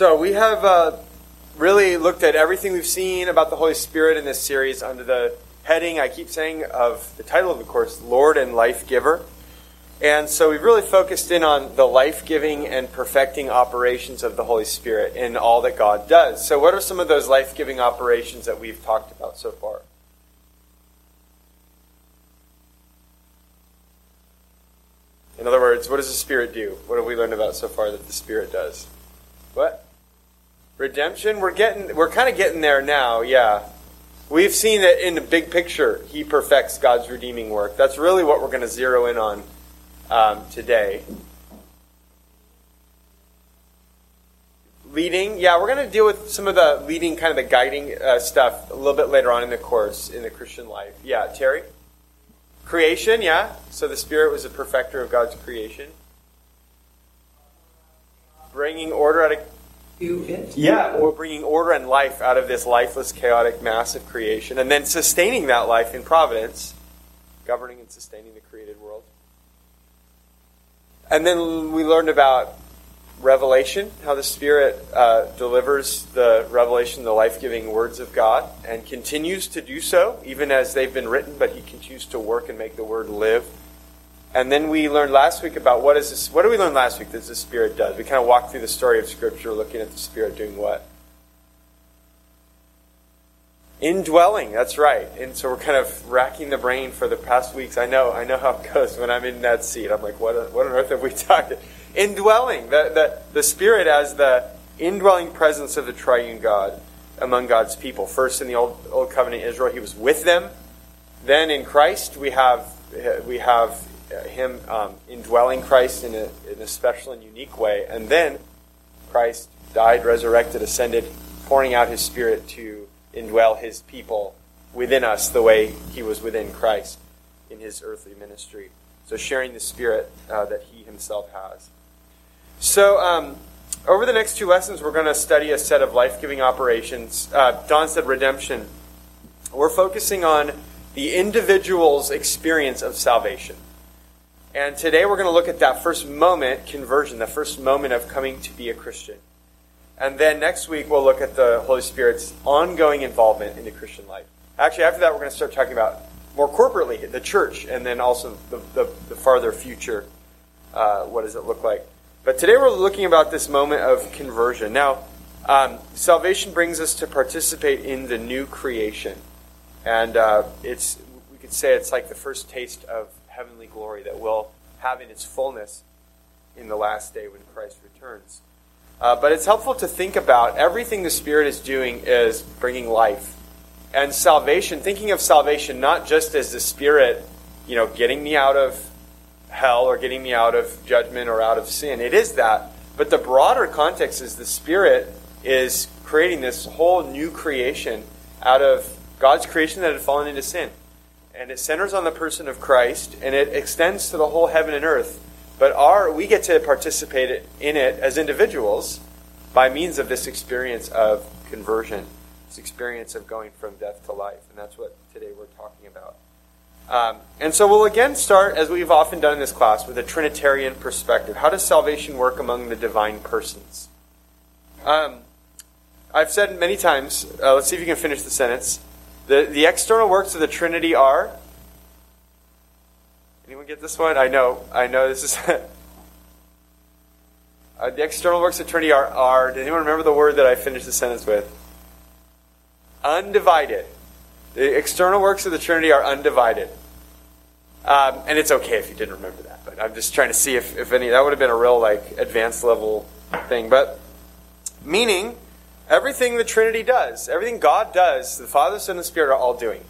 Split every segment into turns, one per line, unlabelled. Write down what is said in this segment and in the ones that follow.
So we have uh, really looked at everything we've seen about the Holy Spirit in this series under the heading, I keep saying, of the title of the course, Lord and Life Giver. And so we've really focused in on the life giving and perfecting operations of the Holy Spirit in all that God does. So, what are some of those life giving operations that we've talked about so far? In other words, what does the Spirit do? What have we learned about so far that the Spirit does? What? Redemption? We're getting we're kind of getting there now, yeah. We've seen that in the big picture, he perfects God's redeeming work. That's really what we're going to zero in on um, today. Leading, yeah, we're going to deal with some of the leading, kind of the guiding uh, stuff a little bit later on in the course in the Christian life. Yeah, Terry? Creation, yeah. So the Spirit was a perfecter of God's creation. Bringing order out of yeah, or bringing order and life out of this lifeless, chaotic, mass of creation, and then sustaining that life in providence, governing and sustaining the created world. And then we learned about revelation, how the Spirit uh, delivers the revelation, the life giving words of God, and continues to do so, even as they've been written, but He continues to work and make the Word live. And then we learned last week about what is this, what did we learn last week that the Spirit does? We kind of walked through the story of Scripture looking at the Spirit doing what? Indwelling, that's right. And so we're kind of racking the brain for the past weeks. I know, I know how it goes when I'm in that seat. I'm like, what, what on earth have we talked? Indwelling, the, the, the Spirit as the indwelling presence of the triune God among God's people. First in the Old, Old Covenant Israel, He was with them. Then in Christ, we have, we have him um, indwelling Christ in a, in a special and unique way. And then Christ died, resurrected, ascended, pouring out his Spirit to indwell his people within us the way he was within Christ in his earthly ministry. So sharing the Spirit uh, that he himself has. So, um, over the next two lessons, we're going to study a set of life giving operations. Uh, Don said redemption. We're focusing on the individual's experience of salvation. And today we're going to look at that first moment, conversion, the first moment of coming to be a Christian. And then next week we'll look at the Holy Spirit's ongoing involvement in the Christian life. Actually, after that, we're going to start talking about more corporately the church and then also the, the, the farther future. Uh, what does it look like? But today we're looking about this moment of conversion. Now, um, salvation brings us to participate in the new creation. And uh, it's, we could say it's like the first taste of heavenly glory that we'll have in its fullness in the last day when Christ returns. Uh, but it's helpful to think about everything the Spirit is doing is bringing life. And salvation, thinking of salvation not just as the Spirit, you know, getting me out of hell or getting me out of judgment or out of sin. It is that. But the broader context is the Spirit is creating this whole new creation out of God's creation that had fallen into sin and it centers on the person of Christ, and it extends to the whole heaven and earth. But our, we get to participate in it as individuals by means of this experience of conversion, this experience of going from death to life. And that's what today we're talking about. Um, and so we'll again start, as we've often done in this class, with a Trinitarian perspective. How does salvation work among the divine persons? Um, I've said many times, uh, let's see if you can finish the sentence. The, the external works of the Trinity are. Anyone get this one? I know. I know this is. uh, the external works of the Trinity are, are. Does anyone remember the word that I finished the sentence with? Undivided. The external works of the Trinity are undivided. Um, and it's okay if you didn't remember that, but I'm just trying to see if, if any. That would have been a real, like, advanced level thing. But, meaning Everything the Trinity does, everything God does, the Father, Son, and Spirit are all doing.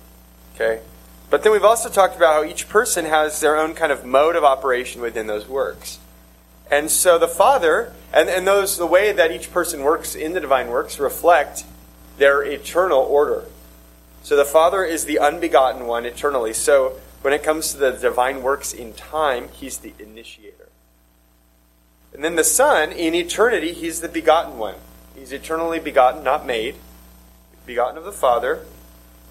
Okay? But then we've also talked about how each person has their own kind of mode of operation within those works. And so the Father, and, and those the way that each person works in the divine works reflect their eternal order. So the Father is the unbegotten one eternally. So when it comes to the divine works in time, he's the initiator. And then the Son, in eternity, he's the begotten one. He's eternally begotten, not made, begotten of the Father.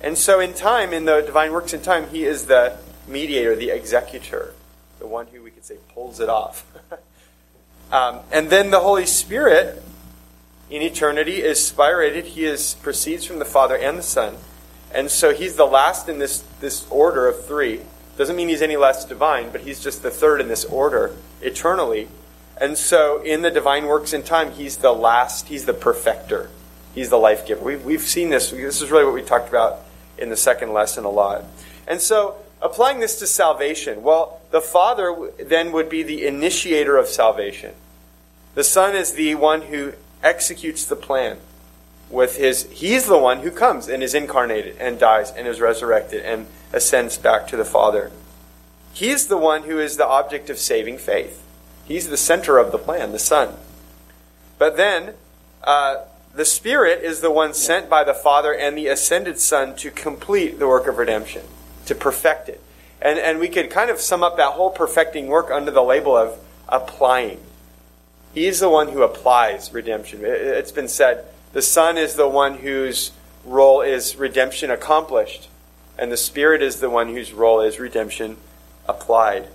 And so, in time, in the divine works in time, he is the mediator, the executor, the one who we could say pulls it off. um, and then the Holy Spirit in eternity is spirated. He is proceeds from the Father and the Son. And so he's the last in this, this order of three. Doesn't mean he's any less divine, but he's just the third in this order eternally. And so in the divine works in time, he's the last, he's the perfecter. He's the life giver. We've, we've seen this. This is really what we talked about in the second lesson a lot. And so applying this to salvation, well, the Father then would be the initiator of salvation. The Son is the one who executes the plan with his he's the one who comes and is incarnated and dies and is resurrected and ascends back to the father he's the one who is the object of saving faith he's the center of the plan the son. But then uh, the spirit is the one sent by the father and the ascended son to complete the work of redemption to perfect it. And, and we could kind of sum up that whole perfecting work under the label of applying. He's the one who applies redemption. It's been said the Son is the one whose role is redemption accomplished, and the Spirit is the one whose role is redemption applied.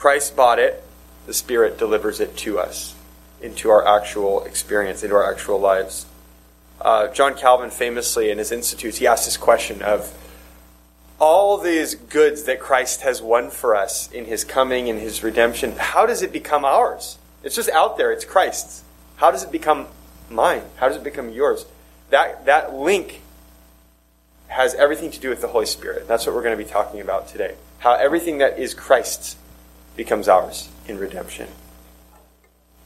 Christ bought it, the Spirit delivers it to us into our actual experience, into our actual lives. Uh, John Calvin famously in his Institutes, he asked this question of all these goods that Christ has won for us in his coming and his redemption, how does it become ours? It's just out there, it's Christ's. How does it become mine? How does it become yours? That, that link has everything to do with the Holy Spirit. That's what we're going to be talking about today. How everything that is Christ's becomes ours in redemption.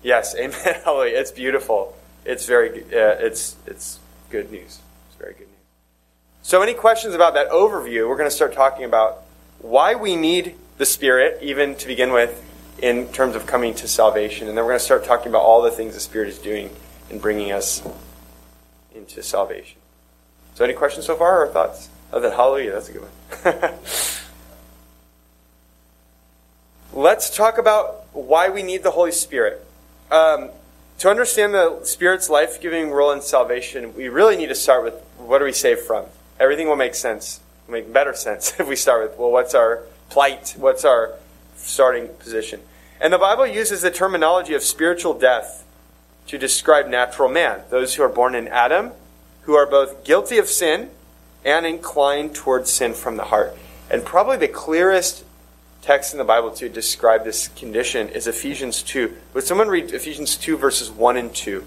Yes, amen. Hallelujah. It's beautiful. It's very, uh, it's, it's good news. It's very good news. So, any questions about that overview? We're going to start talking about why we need the Spirit, even to begin with, in terms of coming to salvation. And then we're going to start talking about all the things the Spirit is doing in bringing us into salvation. So, any questions so far or thoughts? Oh, that hallelujah, that's a good one. Let's talk about why we need the Holy Spirit. Um, to understand the Spirit's life giving role in salvation, we really need to start with what are we saved from? Everything will make sense, make better sense if we start with, well, what's our plight? What's our starting position? And the Bible uses the terminology of spiritual death to describe natural man, those who are born in Adam, who are both guilty of sin and inclined towards sin from the heart. And probably the clearest text in the Bible to describe this condition is Ephesians 2. Would someone read Ephesians 2, verses 1 and 2?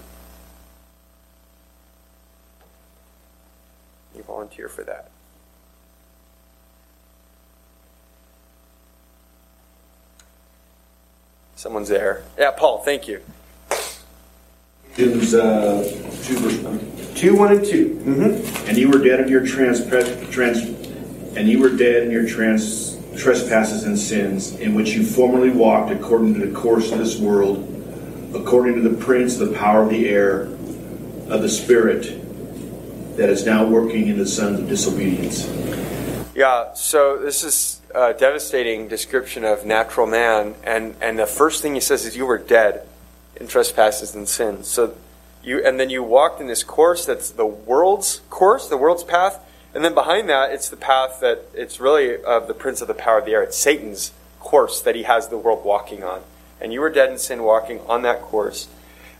You volunteer for that. Someone's there. Yeah, Paul, thank you.
Ephesians uh, 2, verse 1.
2, 1, and 2. Mm-hmm.
And you were dead in your trans, trans and you were dead in your trans, trespasses and sins, in which you formerly walked according to the course of this world, according to the prince the power of the air, of the spirit that is now working in the sons of disobedience.
Yeah, so this is a devastating description of natural man, and, and the first thing he says is you were dead in trespasses and sins. So you and then you walked in this course that's the world's course, the world's path, and then behind that it's the path that it's really of the prince of the power of the air. It's Satan's course that he has the world walking on. And you were dead in sin walking on that course.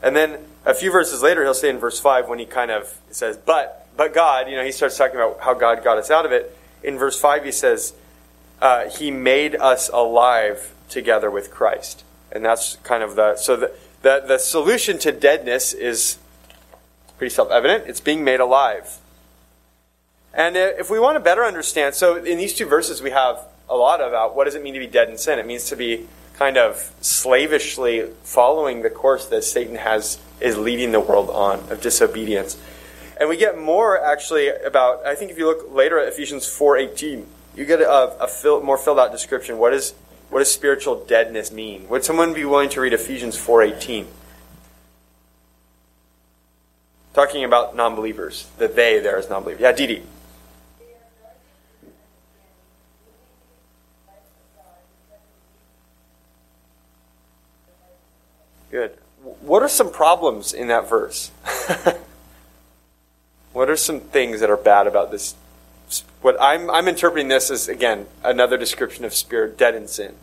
And then a few verses later he'll say in verse 5 when he kind of says, But but God, you know, he starts talking about how God got us out of it in verse 5, he says, uh, He made us alive together with Christ. And that's kind of the. So the, the, the solution to deadness is pretty self evident it's being made alive. And if we want to better understand, so in these two verses, we have a lot about what does it mean to be dead in sin? It means to be kind of slavishly following the course that Satan has is leading the world on of disobedience. And we get more actually about, I think if you look later at Ephesians 4.18, you get a, a fill, more filled out description. What, is, what does spiritual deadness mean? Would someone be willing to read Ephesians 4.18? Talking about non-believers. The they there is non-believers. Yeah, Didi. Good. What are some problems in that verse? What are some things that are bad about this? What I'm, I'm interpreting this as, again, another description of spirit dead in sin.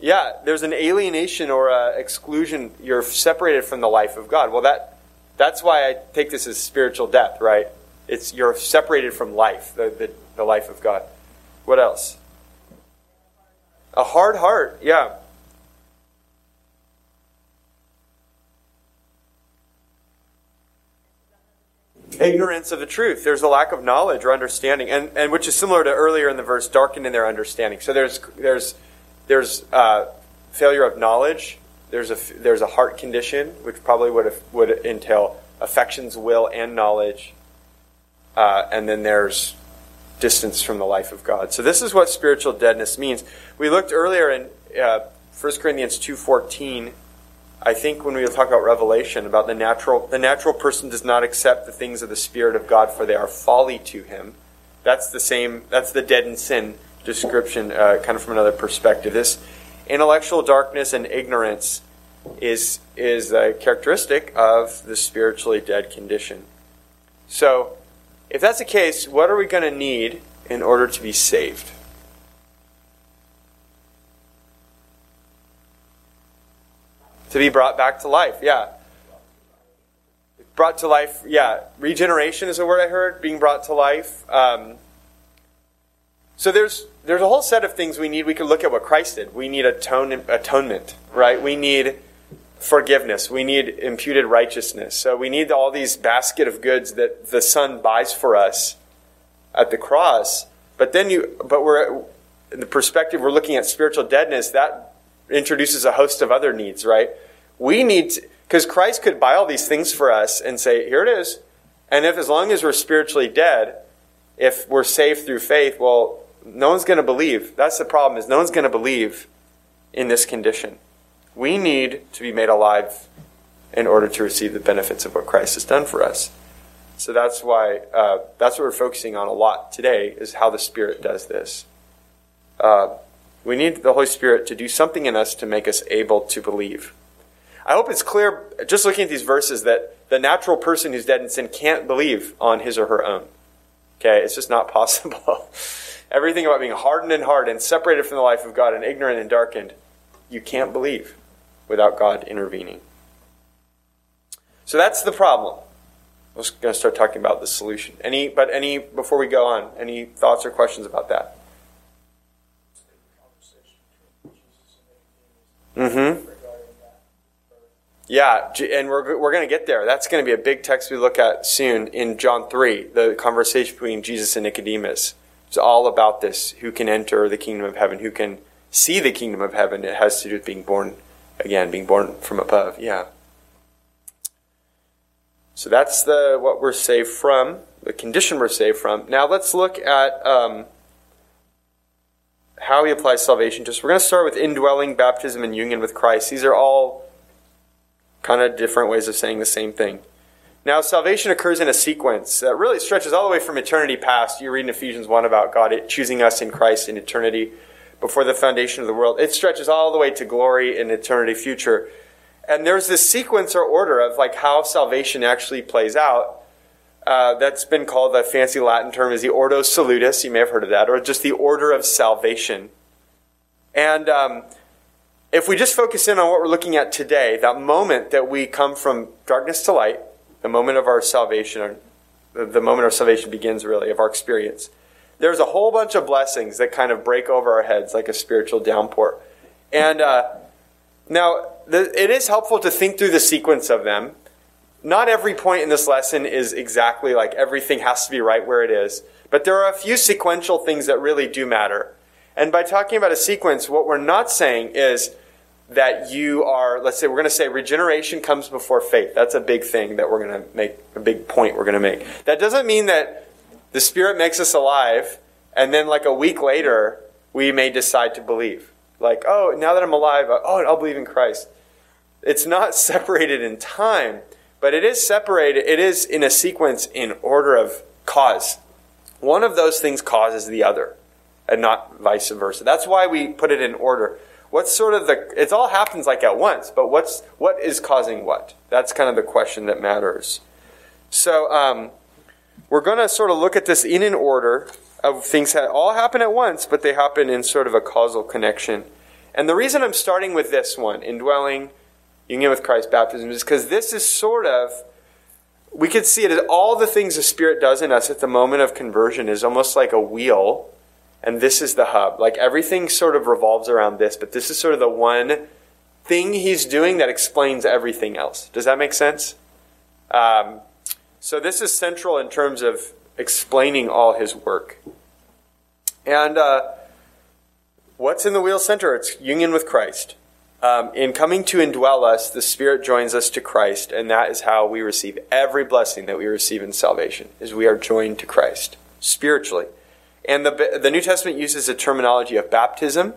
Yeah, there's an alienation or exclusion. You're separated from the life of God. Well, that that's why I take this as spiritual death, right? It's you're separated from life, the, the, the life of God. What else? A hard heart, yeah. Ignorance of the truth. There's a lack of knowledge or understanding, and, and which is similar to earlier in the verse, darkened in their understanding. So there's there's there's uh, failure of knowledge. There's a there's a heart condition, which probably would would entail affections, will, and knowledge, uh, and then there's distance from the life of God. So this is what spiritual deadness means. We looked earlier in uh, 1 Corinthians two fourteen I think when we talk about revelation, about the natural, the natural person does not accept the things of the Spirit of God, for they are folly to him. That's the same. That's the dead in sin description, uh, kind of from another perspective. This intellectual darkness and ignorance is is a characteristic of the spiritually dead condition. So, if that's the case, what are we going to need in order to be saved? To be brought back to life. Yeah. Brought to life, yeah. Regeneration is a word I heard, being brought to life. Um, so there's there's a whole set of things we need. We could look at what Christ did. We need atone, atonement, right? We need forgiveness. We need imputed righteousness. So we need all these basket of goods that the Son buys for us at the cross. But then you, but we're in the perspective we're looking at spiritual deadness. That introduces a host of other needs, right? We need, because Christ could buy all these things for us and say, here it is. And if, as long as we're spiritually dead, if we're saved through faith, well, no one's going to believe. That's the problem, is no one's going to believe in this condition. We need to be made alive in order to receive the benefits of what Christ has done for us. So that's why uh, that's what we're focusing on a lot today is how the Spirit does this. Uh, we need the Holy Spirit to do something in us to make us able to believe. I hope it's clear, just looking at these verses, that the natural person who's dead in sin can't believe on his or her own. Okay, it's just not possible. Everything about being hardened and hard and separated from the life of God and ignorant and darkened, you can't believe without God intervening. So that's the problem. I'm just going to start talking about the solution. Any, but any before we go on, any thoughts or questions about that? Mm-hmm. Yeah, and we're, we're going to get there. That's going to be a big text we look at soon in John 3, the conversation between Jesus and Nicodemus. It's all about this who can enter the kingdom of heaven, who can see the kingdom of heaven. It has to do with being born again, being born from above. Yeah. So that's the what we're saved from, the condition we're saved from. Now let's look at um, how he applies salvation to us. We're going to start with indwelling, baptism, and union with Christ. These are all kind of different ways of saying the same thing. Now, salvation occurs in a sequence that really stretches all the way from eternity past. You read in Ephesians 1 about God choosing us in Christ in eternity before the foundation of the world. It stretches all the way to glory in eternity future. And there's this sequence or order of like how salvation actually plays out uh, that's been called the fancy Latin term is the Ordo Salutis. You may have heard of that, or just the order of salvation. And um, if we just focus in on what we're looking at today, that moment that we come from darkness to light, the moment of our salvation, the moment our salvation begins, really, of our experience, there's a whole bunch of blessings that kind of break over our heads like a spiritual downpour. And uh, now, it is helpful to think through the sequence of them not every point in this lesson is exactly like everything has to be right where it is, but there are a few sequential things that really do matter. And by talking about a sequence, what we're not saying is that you are, let's say, we're going to say regeneration comes before faith. That's a big thing that we're going to make, a big point we're going to make. That doesn't mean that the Spirit makes us alive and then like a week later we may decide to believe. Like, oh, now that I'm alive, oh, I'll believe in Christ. It's not separated in time but it is separated, it is in a sequence in order of cause. One of those things causes the other, and not vice versa. That's why we put it in order. What's sort of the, it all happens like at once, but what's, what is causing what? That's kind of the question that matters. So, um, we're going to sort of look at this in an order of things that all happen at once, but they happen in sort of a causal connection. And the reason I'm starting with this one, indwelling, union with Christ, baptism, is because this is sort of, we could see it as all the things the Spirit does in us at the moment of conversion is almost like a wheel, and this is the hub. Like everything sort of revolves around this, but this is sort of the one thing He's doing that explains everything else. Does that make sense? Um, so this is central in terms of explaining all His work. And uh, what's in the wheel center? It's union with Christ. Um, in coming to indwell us, the Spirit joins us to Christ, and that is how we receive every blessing that we receive in salvation, is we are joined to Christ spiritually. And the, the New Testament uses the terminology of baptism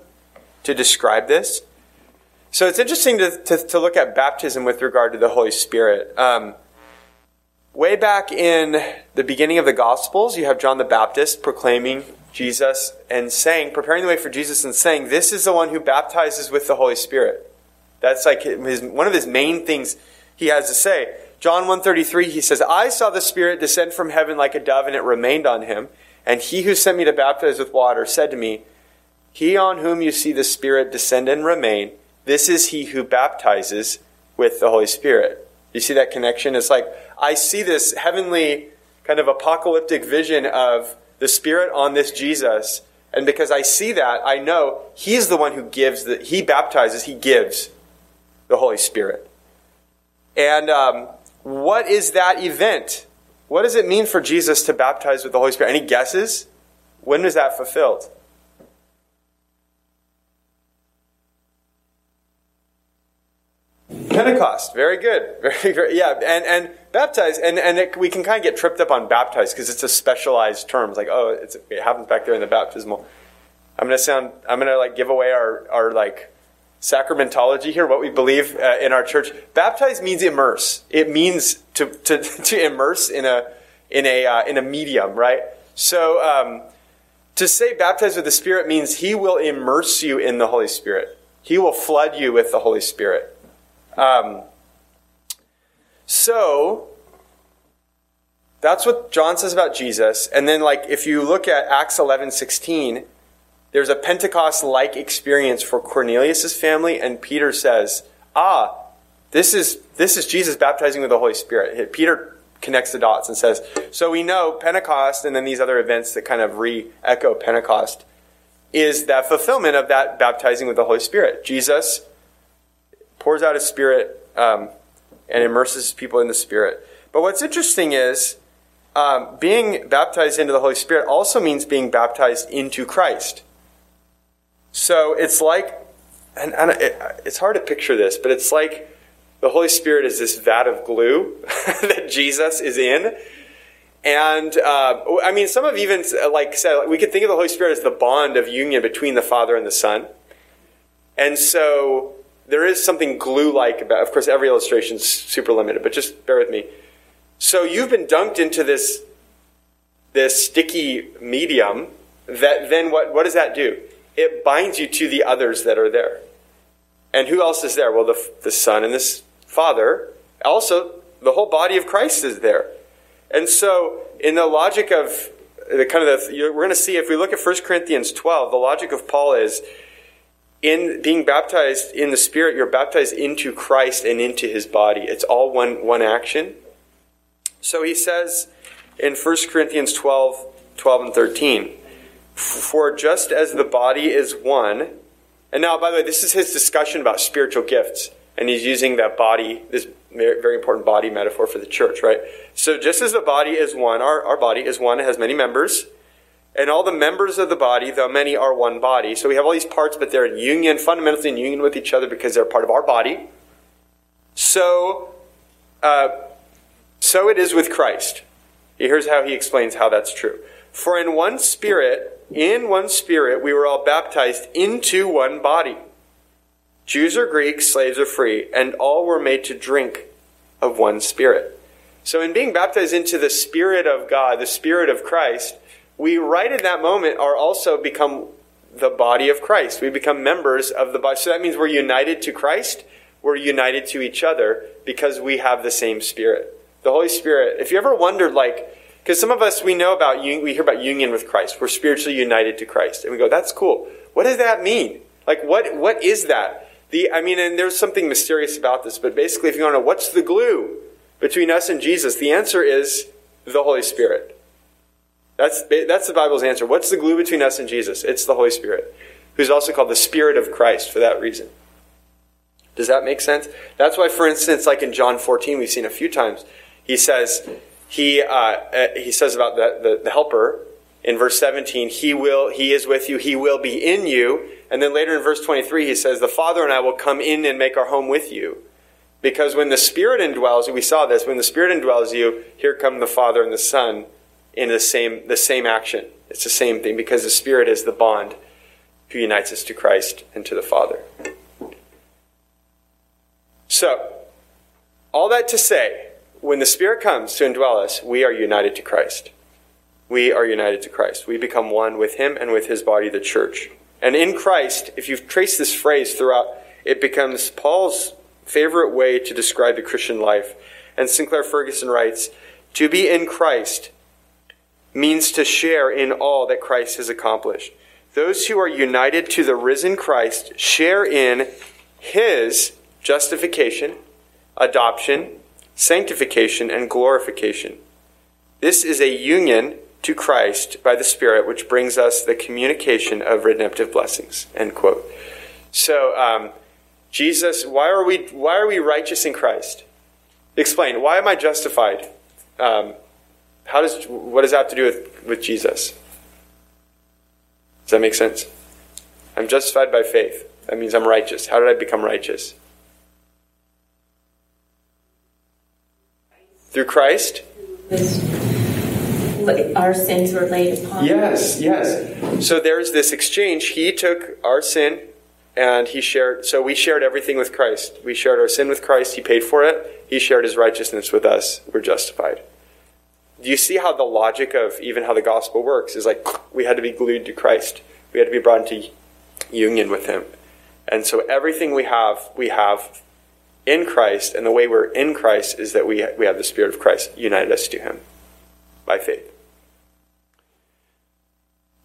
to describe this. So it's interesting to, to, to look at baptism with regard to the Holy Spirit. Um, way back in the beginning of the Gospels, you have John the Baptist proclaiming Jesus and saying, preparing the way for Jesus and saying, This is the one who baptizes with the Holy Spirit. That's like his, one of his main things he has to say. John 133, he says, I saw the Spirit descend from heaven like a dove, and it remained on him. And he who sent me to baptize with water said to me, He on whom you see the Spirit descend and remain, this is he who baptizes with the Holy Spirit. You see that connection? It's like, I see this heavenly kind of apocalyptic vision of the Spirit on this Jesus. And because I see that, I know He's the one who gives, the, He baptizes, He gives the Holy Spirit. And um, what is that event? What does it mean for Jesus to baptize with the Holy Spirit? Any guesses? When was that fulfilled? Pentecost. Very good. Very good. Yeah, and and baptized, and and it, we can kind of get tripped up on baptized because it's a specialized term. It's like, oh, it happens back there in the baptismal. I'm gonna sound. I'm gonna like give away our our like sacramentology here, what we believe uh, in our church. Baptize means immerse. It means to to to immerse in a in a uh, in a medium, right? So. Um, to say baptized with the Spirit means He will immerse you in the Holy Spirit. He will flood you with the Holy Spirit. Um, so that's what John says about Jesus. And then, like, if you look at Acts 11 16, there's a Pentecost like experience for Cornelius' family, and Peter says, Ah, this is, this is Jesus baptizing with the Holy Spirit. Peter connects the dots and says, So we know Pentecost and then these other events that kind of re echo Pentecost is that fulfillment of that baptizing with the Holy Spirit. Jesus pours out his Spirit um, and immerses people in the Spirit. But what's interesting is um, being baptized into the Holy Spirit also means being baptized into Christ. So it's like, and, and it, it's hard to picture this, but it's like the Holy Spirit is this vat of glue that Jesus is in. And uh, I mean, some have even like said we could think of the Holy Spirit as the bond of union between the Father and the Son. And so there is something glue-like about. Of course, every illustration is super limited, but just bear with me. So you've been dunked into this this sticky medium. That then what what does that do? It binds you to the others that are there. And who else is there? Well, the the Son and the Father. Also, the whole body of Christ is there. And so, in the logic of the kind of the, we're going to see if we look at 1 Corinthians 12, the logic of Paul is in being baptized in the Spirit, you're baptized into Christ and into his body. It's all one, one action. So he says in 1 Corinthians 12, 12 and 13, For just as the body is one, and now, by the way, this is his discussion about spiritual gifts, and he's using that body, this very important body metaphor for the church, right? So just as the body is one, our, our body is one, it has many members, and all the members of the body, though many are one body. So we have all these parts, but they're in union, fundamentally in union with each other because they're part of our body. So, uh, so it is with Christ. Here's how he explains how that's true. For in one spirit, in one spirit, we were all baptized into one body. Jews or Greeks, slaves or free, and all were made to drink of one spirit. So in being baptized into the Spirit of God, the Spirit of Christ, we right in that moment are also become the body of Christ. We become members of the body. So that means we're united to Christ. We're united to each other because we have the same Spirit. The Holy Spirit. If you ever wondered, like, because some of us we know about we hear about union with Christ. We're spiritually united to Christ, and we go, "That's cool." What does that mean? Like, what, what is that? The, I mean, and there's something mysterious about this, but basically, if you want to know what's the glue between us and Jesus, the answer is the Holy Spirit. That's, that's the Bible's answer. What's the glue between us and Jesus? It's the Holy Spirit, who's also called the Spirit of Christ for that reason. Does that make sense? That's why, for instance, like in John 14, we've seen a few times, he says, he, uh, uh, he says about the, the, the helper in verse 17, he will, he is with you, he will be in you. And then later in verse 23, he says, the Father and I will come in and make our home with you. Because when the Spirit indwells you, we saw this, when the Spirit indwells you, here come the Father and the Son in the same, the same action. It's the same thing because the Spirit is the bond who unites us to Christ and to the Father. So, all that to say, when the Spirit comes to indwell us, we are united to Christ. We are united to Christ. We become one with Him and with His body, the church. And in Christ, if you've traced this phrase throughout, it becomes Paul's favorite way to describe the Christian life. And Sinclair Ferguson writes To be in Christ means to share in all that Christ has accomplished. Those who are united to the risen Christ share in His justification, adoption, sanctification, and glorification. This is a union to Christ by the Spirit, which brings us the communication of redemptive blessings. End quote. So, um, Jesus, why are we why are we righteous in Christ? Explain. Why am I justified? Um, how does what does that have to do with, with Jesus? Does that make sense? I'm justified by faith. That means I'm righteous. How did I become righteous? Through Christ?
Our sins were laid upon
Yes, yes. So there's this exchange. He took our sin and he shared, so we shared everything with Christ. We shared our sin with Christ. He paid for it. He shared his righteousness with us. We're justified. Do you see how the logic of even how the gospel works is like we had to be glued to Christ. We had to be brought into union with him. And so everything we have, we have in Christ, and the way we're in Christ is that we, we have the Spirit of Christ united us to Him by faith.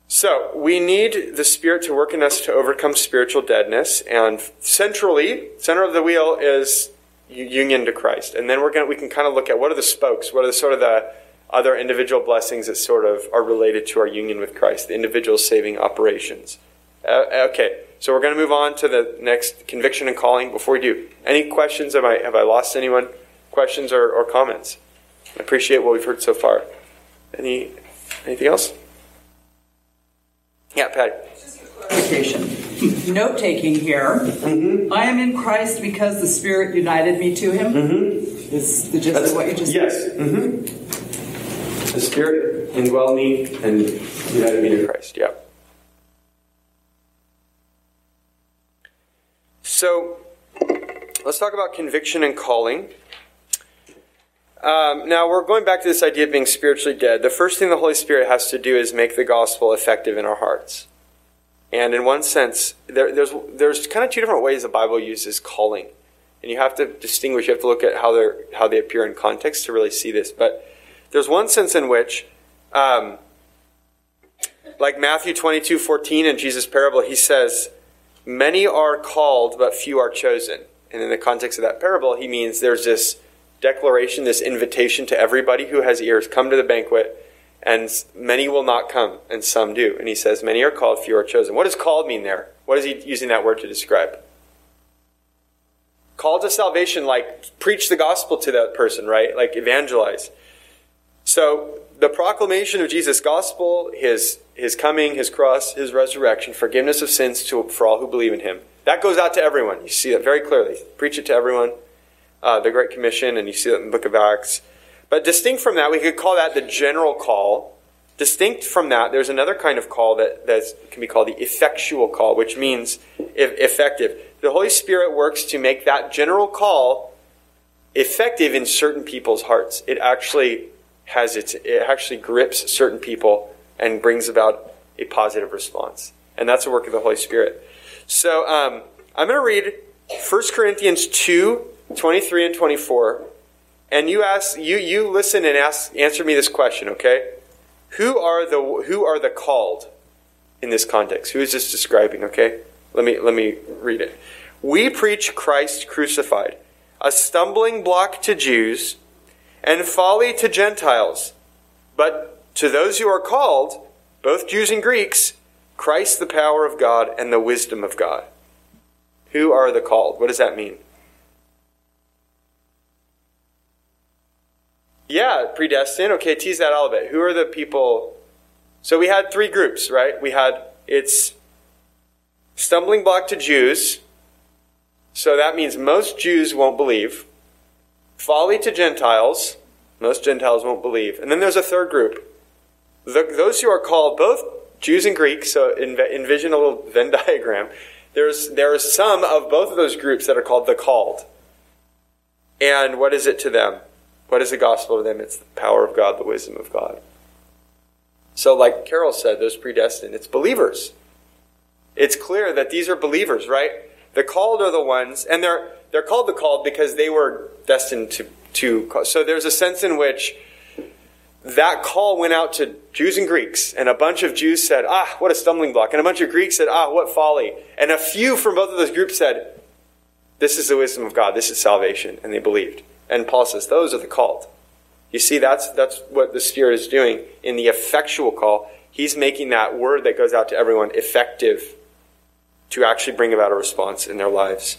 So, we need the Spirit to work in us to overcome spiritual deadness, and centrally, center of the wheel is union to Christ. And then we're going we can kind of look at what are the spokes, what are the sort of the other individual blessings that sort of are related to our union with Christ, the individual saving operations. Uh, okay, so we're going to move on to the next conviction and calling. Before we do, any questions? Have I, have I lost anyone? Questions or, or comments? I appreciate what we've heard so far. Any anything else? Yeah, Patty.
Clarification. Note taking here. Mm-hmm. I am in Christ because the Spirit united me to Him. Mm-hmm. Is the gist That's, of what you just
yes. said? Yes. Mm-hmm. The Spirit indwelled me and united me to Christ. Yeah. So let's talk about conviction and calling. Um, now we're going back to this idea of being spiritually dead. The first thing the Holy Spirit has to do is make the gospel effective in our hearts. And in one sense, there, there's there's kind of two different ways the Bible uses calling, and you have to distinguish. You have to look at how they how they appear in context to really see this. But there's one sense in which, um, like Matthew twenty two fourteen in Jesus' parable, he says Many are called, but few are chosen. And in the context of that parable, he means there's this declaration, this invitation to everybody who has ears come to the banquet, and many will not come, and some do. And he says, Many are called, few are chosen. What does called mean there? What is he using that word to describe? Call to salvation, like preach the gospel to that person, right? Like evangelize. So the proclamation of Jesus' gospel, his his coming, his cross, his resurrection, forgiveness of sins to, for all who believe in him. That goes out to everyone. You see that very clearly. Preach it to everyone. Uh, the Great Commission, and you see that in the book of Acts. But distinct from that, we could call that the general call. Distinct from that, there's another kind of call that can be called the effectual call, which means effective. The Holy Spirit works to make that general call effective in certain people's hearts. It actually has its, it actually grips certain people and brings about a positive response. And that's the work of the Holy Spirit. So um, I'm going to read 1 Corinthians 2 23 and 24. And you ask you you listen and ask answer me this question, okay? Who are the who are the called in this context? Who is this describing, okay? Let me, let me read it. We preach Christ crucified, a stumbling block to Jews and folly to Gentiles. But to those who are called, both Jews and Greeks, Christ the power of God and the wisdom of God. Who are the called? What does that mean? Yeah, predestined. Okay, tease that out a bit. Who are the people? So we had three groups, right? We had it's stumbling block to Jews. So that means most Jews won't believe. Folly to Gentiles. Most Gentiles won't believe. And then there's a third group. The, those who are called both Jews and Greeks. So envision a little Venn diagram. There's there are some of both of those groups that are called the called. And what is it to them? What is the gospel to them? It's the power of God, the wisdom of God. So, like Carol said, those predestined, it's believers. It's clear that these are believers, right? The called are the ones, and they're they're called the called because they were destined to to. So there's a sense in which that call went out to Jews and Greeks, and a bunch of Jews said, "Ah, what a stumbling block," and a bunch of Greeks said, "Ah, what folly," and a few from both of those groups said, "This is the wisdom of God. This is salvation," and they believed. And Paul says, those are the called. You see, that's, that's what the Spirit is doing in the effectual call. He's making that word that goes out to everyone effective to actually bring about a response in their lives.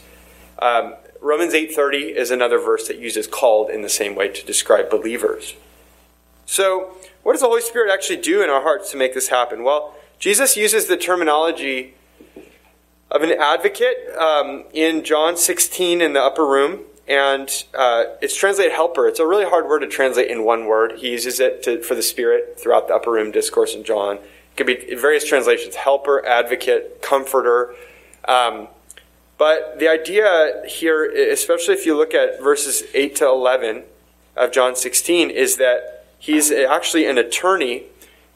Um, Romans 8.30 is another verse that uses called in the same way to describe believers. So, what does the Holy Spirit actually do in our hearts to make this happen? Well, Jesus uses the terminology of an advocate um, in John 16 in the upper room and uh, it's translated helper. It's a really hard word to translate in one word. He uses it to, for the Spirit throughout the upper room discourse in John. Could be various translations helper, advocate, comforter. Um, but the idea here, especially if you look at verses 8 to 11 of John 16, is that he's actually an attorney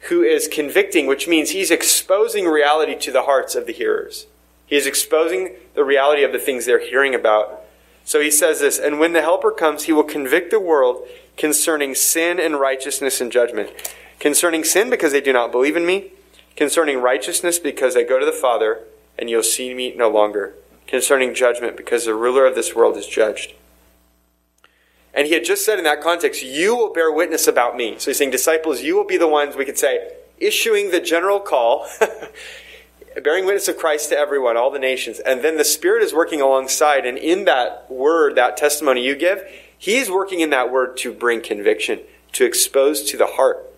who is convicting, which means he's exposing reality to the hearts of the hearers. He is exposing the reality of the things they're hearing about so he says this, and when the Helper comes, he will convict the world concerning sin and righteousness and judgment. Concerning sin, because they do not believe in me. Concerning righteousness, because I go to the Father, and you'll see me no longer. Concerning judgment, because the ruler of this world is judged. And he had just said in that context, You will bear witness about me. So he's saying, Disciples, you will be the ones, we could say, issuing the general call bearing witness of Christ to everyone, all the nations. And then the Spirit is working alongside. And in that word, that testimony you give, He's working in that word to bring conviction, to expose to the heart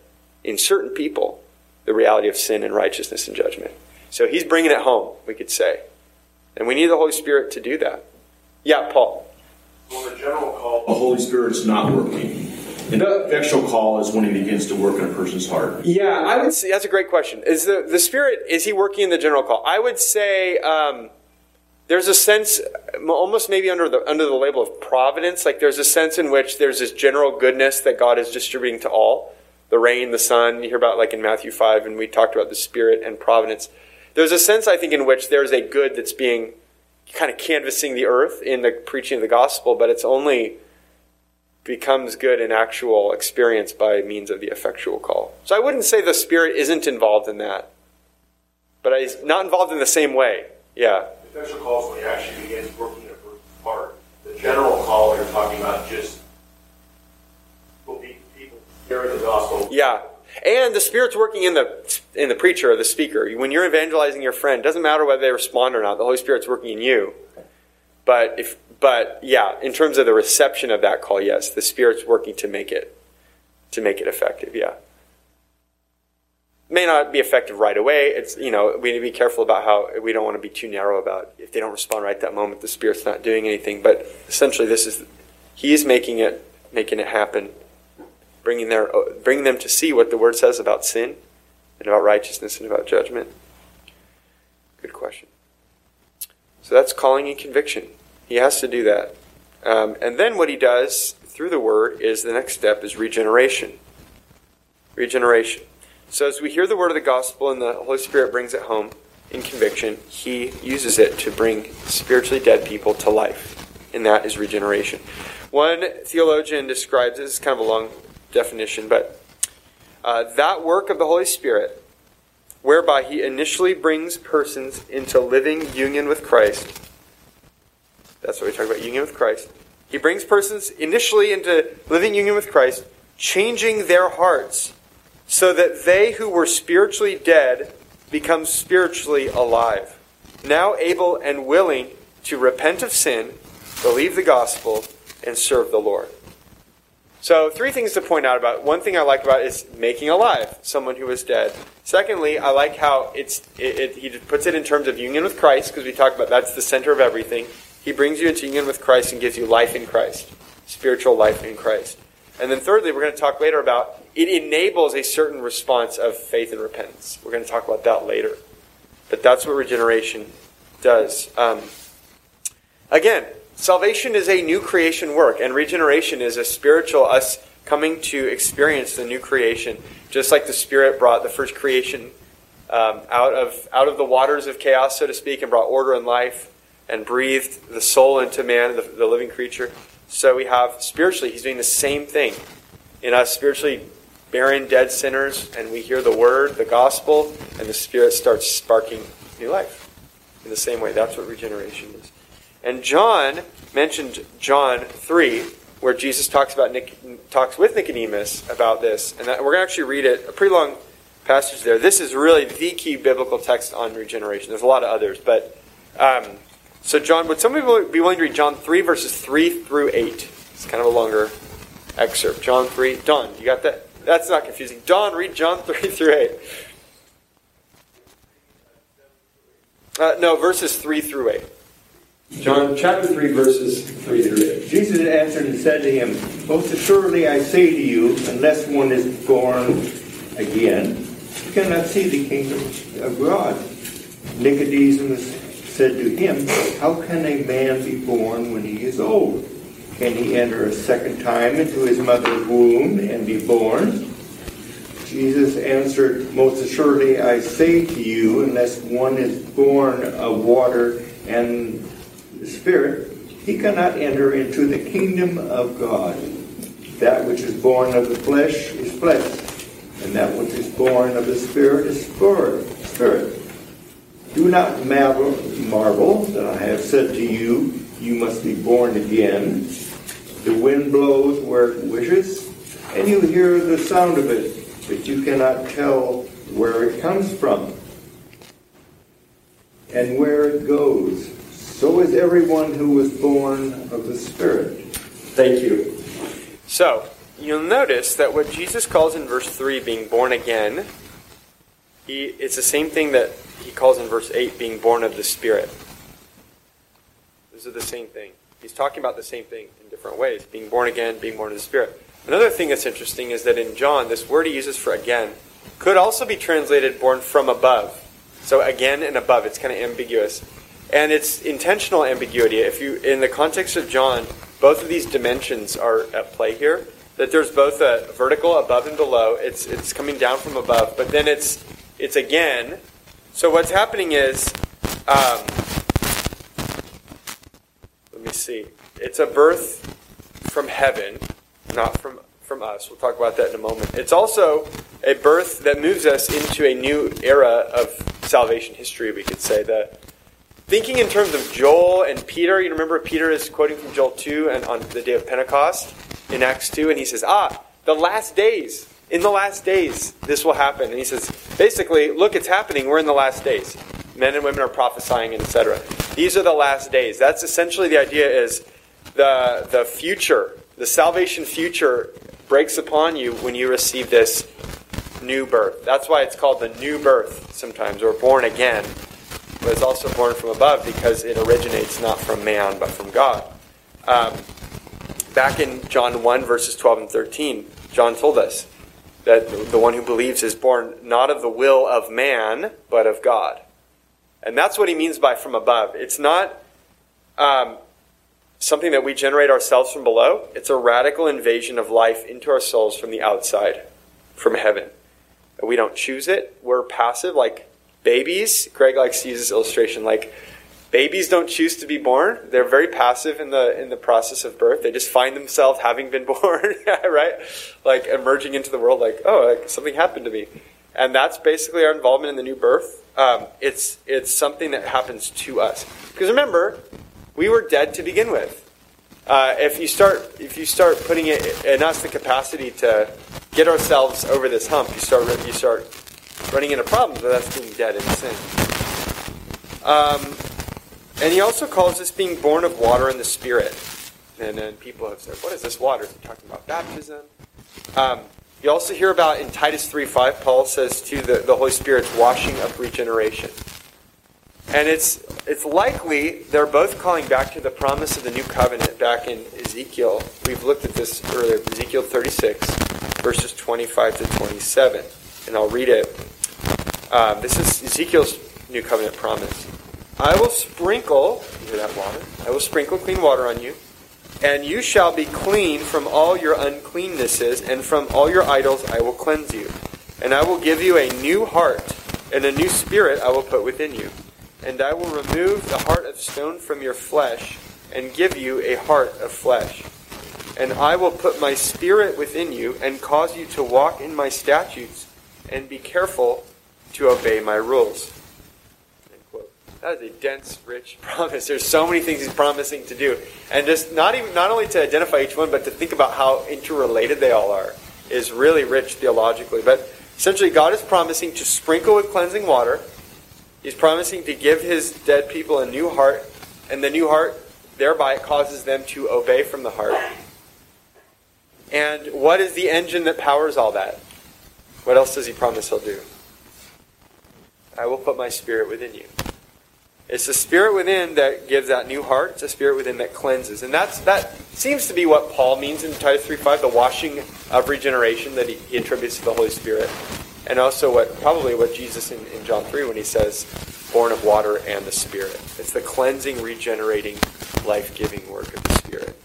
in certain people the reality of sin and righteousness and judgment. So He's bringing it home, we could say. And we need the Holy Spirit to do that. Yeah, Paul.
Well, the general call, the Holy Spirit's not working and the effectual call is when he begins to work in a person's heart.
Yeah, I would say that's a great question. Is the the Spirit is he working in the general call? I would say um, there's a sense, almost maybe under the under the label of providence. Like there's a sense in which there's this general goodness that God is distributing to all. The rain, the sun. You hear about like in Matthew five, and we talked about the Spirit and providence. There's a sense, I think, in which there's a good that's being kind of canvassing the earth in the preaching of the gospel, but it's only becomes good in actual experience by means of the effectual call. So I wouldn't say the Spirit isn't involved in that, but it's not involved in the same way. Yeah.
The effectual call is when he actually begins working in a heart. The general call you're talking about just
Yeah. And the Spirit's working in the in the preacher or the speaker. When you're evangelizing your friend, doesn't matter whether they respond or not. The Holy Spirit's working in you. But if but yeah, in terms of the reception of that call, yes, the Spirit's working to make it to make it effective. Yeah, may not be effective right away. It's you know we need to be careful about how we don't want to be too narrow about if they don't respond right that moment, the Spirit's not doing anything. But essentially, this is He is making it making it happen, bringing their bringing them to see what the Word says about sin and about righteousness and about judgment. Good question. So that's calling and conviction. He has to do that. Um, and then what he does through the word is the next step is regeneration. Regeneration. So as we hear the word of the gospel and the Holy Spirit brings it home in conviction, he uses it to bring spiritually dead people to life. And that is regeneration. One theologian describes this, as kind of a long definition, but uh, that work of the Holy Spirit whereby he initially brings persons into living union with Christ. That's what we talk about union with Christ. He brings persons initially into living union with Christ, changing their hearts so that they who were spiritually dead become spiritually alive, now able and willing to repent of sin, believe the gospel, and serve the Lord. So, three things to point out about. One thing I like about is making alive someone who is dead. Secondly, I like how it's it, it, he puts it in terms of union with Christ because we talk about that's the center of everything. He brings you into union with Christ and gives you life in Christ, spiritual life in Christ. And then thirdly, we're going to talk later about it enables a certain response of faith and repentance. We're going to talk about that later. But that's what regeneration does. Um, again, salvation is a new creation work, and regeneration is a spiritual, us coming to experience the new creation, just like the Spirit brought the first creation um, out, of, out of the waters of chaos, so to speak, and brought order and life and breathed the soul into man, the, the living creature. So we have spiritually, he's doing the same thing in us spiritually barren, dead sinners, and we hear the word, the gospel, and the Spirit starts sparking new life. In the same way, that's what regeneration is. And John mentioned John 3, where Jesus talks about Nic- talks with Nicodemus about this, and that, we're going to actually read it. A pretty long passage there. This is really the key biblical text on regeneration. There's a lot of others, but um, so, John, would somebody be willing to read John 3, verses 3 through 8? It's kind of a longer excerpt. John 3. Don, you got that? That's not confusing. Don, read John 3 through 8. Uh, no, verses 3 through 8. John chapter 3, verses 3 through 8.
Jesus answered and said to him, Most assuredly I say to you, unless one is born again, you cannot see the kingdom of God. Nicodemus said to him, How can a man be born when he is old? Can he enter a second time into his mother's womb and be born? Jesus answered, Most assuredly I say to you, unless one is born of water and Spirit, he cannot enter into the kingdom of God. That which is born of the flesh is flesh, and that which is born of the Spirit is spirit. Do not marvel, marvel that I have said to you, You must be born again. The wind blows where it wishes, and you hear the sound of it, but you cannot tell where it comes from and where it goes. So is everyone who was born of the Spirit.
Thank you. So, you'll notice that what Jesus calls in verse 3 being born again, he, it's the same thing that he calls in verse 8 being born of the Spirit. Those are the same thing. He's talking about the same thing in different ways being born again, being born of the Spirit. Another thing that's interesting is that in John, this word he uses for again could also be translated born from above. So again and above, it's kind of ambiguous. And it's intentional ambiguity. If you in the context of John, both of these dimensions are at play here. That there's both a vertical above and below. It's it's coming down from above, but then it's it's again so what's happening is, um, let me see. It's a birth from heaven, not from from us. We'll talk about that in a moment. It's also a birth that moves us into a new era of salvation history. We could say that. Thinking in terms of Joel and Peter, you remember Peter is quoting from Joel 2 and on the day of Pentecost in Acts 2, and he says, Ah, the last days in the last days, this will happen. And he says, basically, look, it's happening. We're in the last days. Men and women are prophesying, etc. These are the last days. That's essentially the idea is the, the future, the salvation future breaks upon you when you receive this new birth. That's why it's called the new birth sometimes, or born again. But it's also born from above because it originates not from man, but from God. Um, back in John 1, verses 12 and 13, John told us, that the one who believes is born not of the will of man, but of God. And that's what he means by from above. It's not um, something that we generate ourselves from below, it's a radical invasion of life into our souls from the outside, from heaven. We don't choose it, we're passive like babies. Greg likes to use this illustration like Babies don't choose to be born. They're very passive in the in the process of birth. They just find themselves having been born, right? Like emerging into the world like, oh, like something happened to me. and that's basically our involvement in the new birth. Um, it's it's something that happens to us because remember, we were dead to begin with. Uh, if you start if you start putting it in us the capacity to get ourselves over this hump, you start you start running into problems with us being dead in sin. Um, and he also calls this being born of water and the Spirit. And then people have said, "What is this water?" He talking about baptism? Um, you also hear about in Titus 3.5, Paul says to the, the Holy Spirit's washing of regeneration. And it's, it's likely they're both calling back to the promise of the new covenant back in Ezekiel. We've looked at this earlier, Ezekiel 36, verses 25 to 27. And I'll read it. Um, this is Ezekiel's new covenant promise. I will sprinkle, you hear that water? I will sprinkle clean water on you and you shall be clean from all your uncleannesses, and from all your idols I will cleanse you. And I will give you a new heart, and a new spirit I will put within you. And I will remove the heart of stone from your flesh, and give you a heart of flesh. And I will put my spirit within you, and cause you to walk in my statutes, and be careful to obey my rules. That is a dense, rich promise. There's so many things he's promising to do, and just not even not only to identify each one, but to think about how interrelated they all are is really rich theologically. But essentially, God is promising to sprinkle with cleansing water. He's promising to give his dead people a new heart, and the new heart thereby causes them to obey from the heart. And what is the engine that powers all that? What else does he promise he'll do? I will put my spirit within you. It's the spirit within that gives that new heart. It's the spirit within that cleanses. And that's that seems to be what Paul means in Titus 3.5, the washing of regeneration that he, he, attributes to the Holy Spirit. And also what probably what Jesus in, in John 3 when he says, born of water and the Spirit. It's the cleansing, regenerating, life-giving work of the Spirit.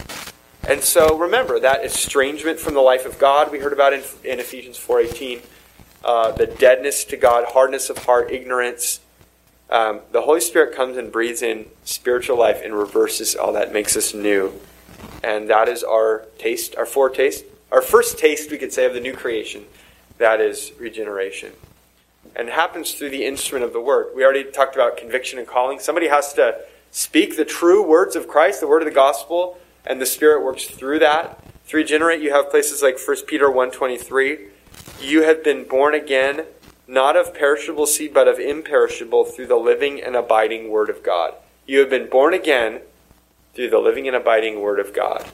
And so remember that estrangement from the life of God we heard about in, in Ephesians 4.18, uh, the deadness to God, hardness of heart, ignorance, um, the Holy Spirit comes and breathes in spiritual life and reverses all that, makes us new. And that is our taste, our foretaste, our first taste, we could say, of the new creation. That is regeneration. And happens through the instrument of the Word. We already talked about conviction and calling. Somebody has to speak the true words of Christ, the word of the gospel, and the Spirit works through that. To regenerate, you have places like 1 Peter 1.23. You have been born again not of perishable seed, but of imperishable, through the living and abiding Word of God. You have been born again through the living and abiding Word of God.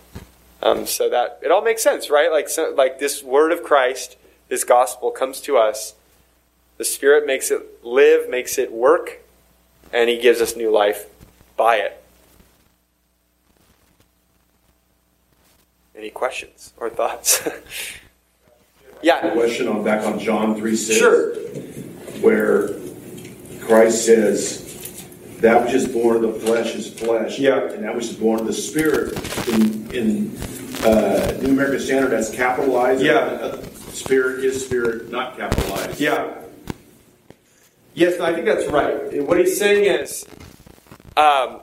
Um, so that it all makes sense, right? Like, so, like this Word of Christ, this gospel comes to us. The Spirit makes it live, makes it work, and He gives us new life by it. Any questions or thoughts? Yeah.
question on back on John 3 6.
Sure.
Where Christ says, that which is born of the flesh is flesh.
Yeah.
And that which is born of the spirit in, in uh, New American Standard, that's capitalized.
Yeah.
Uh, spirit is spirit, not capitalized.
Yeah. Yes, I think that's right. What he's saying is, um,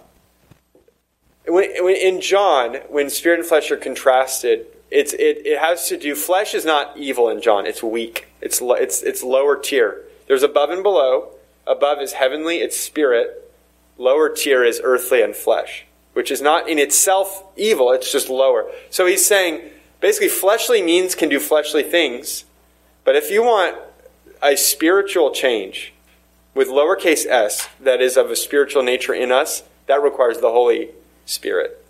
when, when, in John, when spirit and flesh are contrasted, it's, it, it has to do, flesh is not evil in John. It's weak. It's, it's, it's lower tier. There's above and below. Above is heavenly, it's spirit. Lower tier is earthly and flesh, which is not in itself evil, it's just lower. So he's saying, basically, fleshly means can do fleshly things. But if you want a spiritual change with lowercase s, that is of a spiritual nature in us, that requires the Holy Spirit.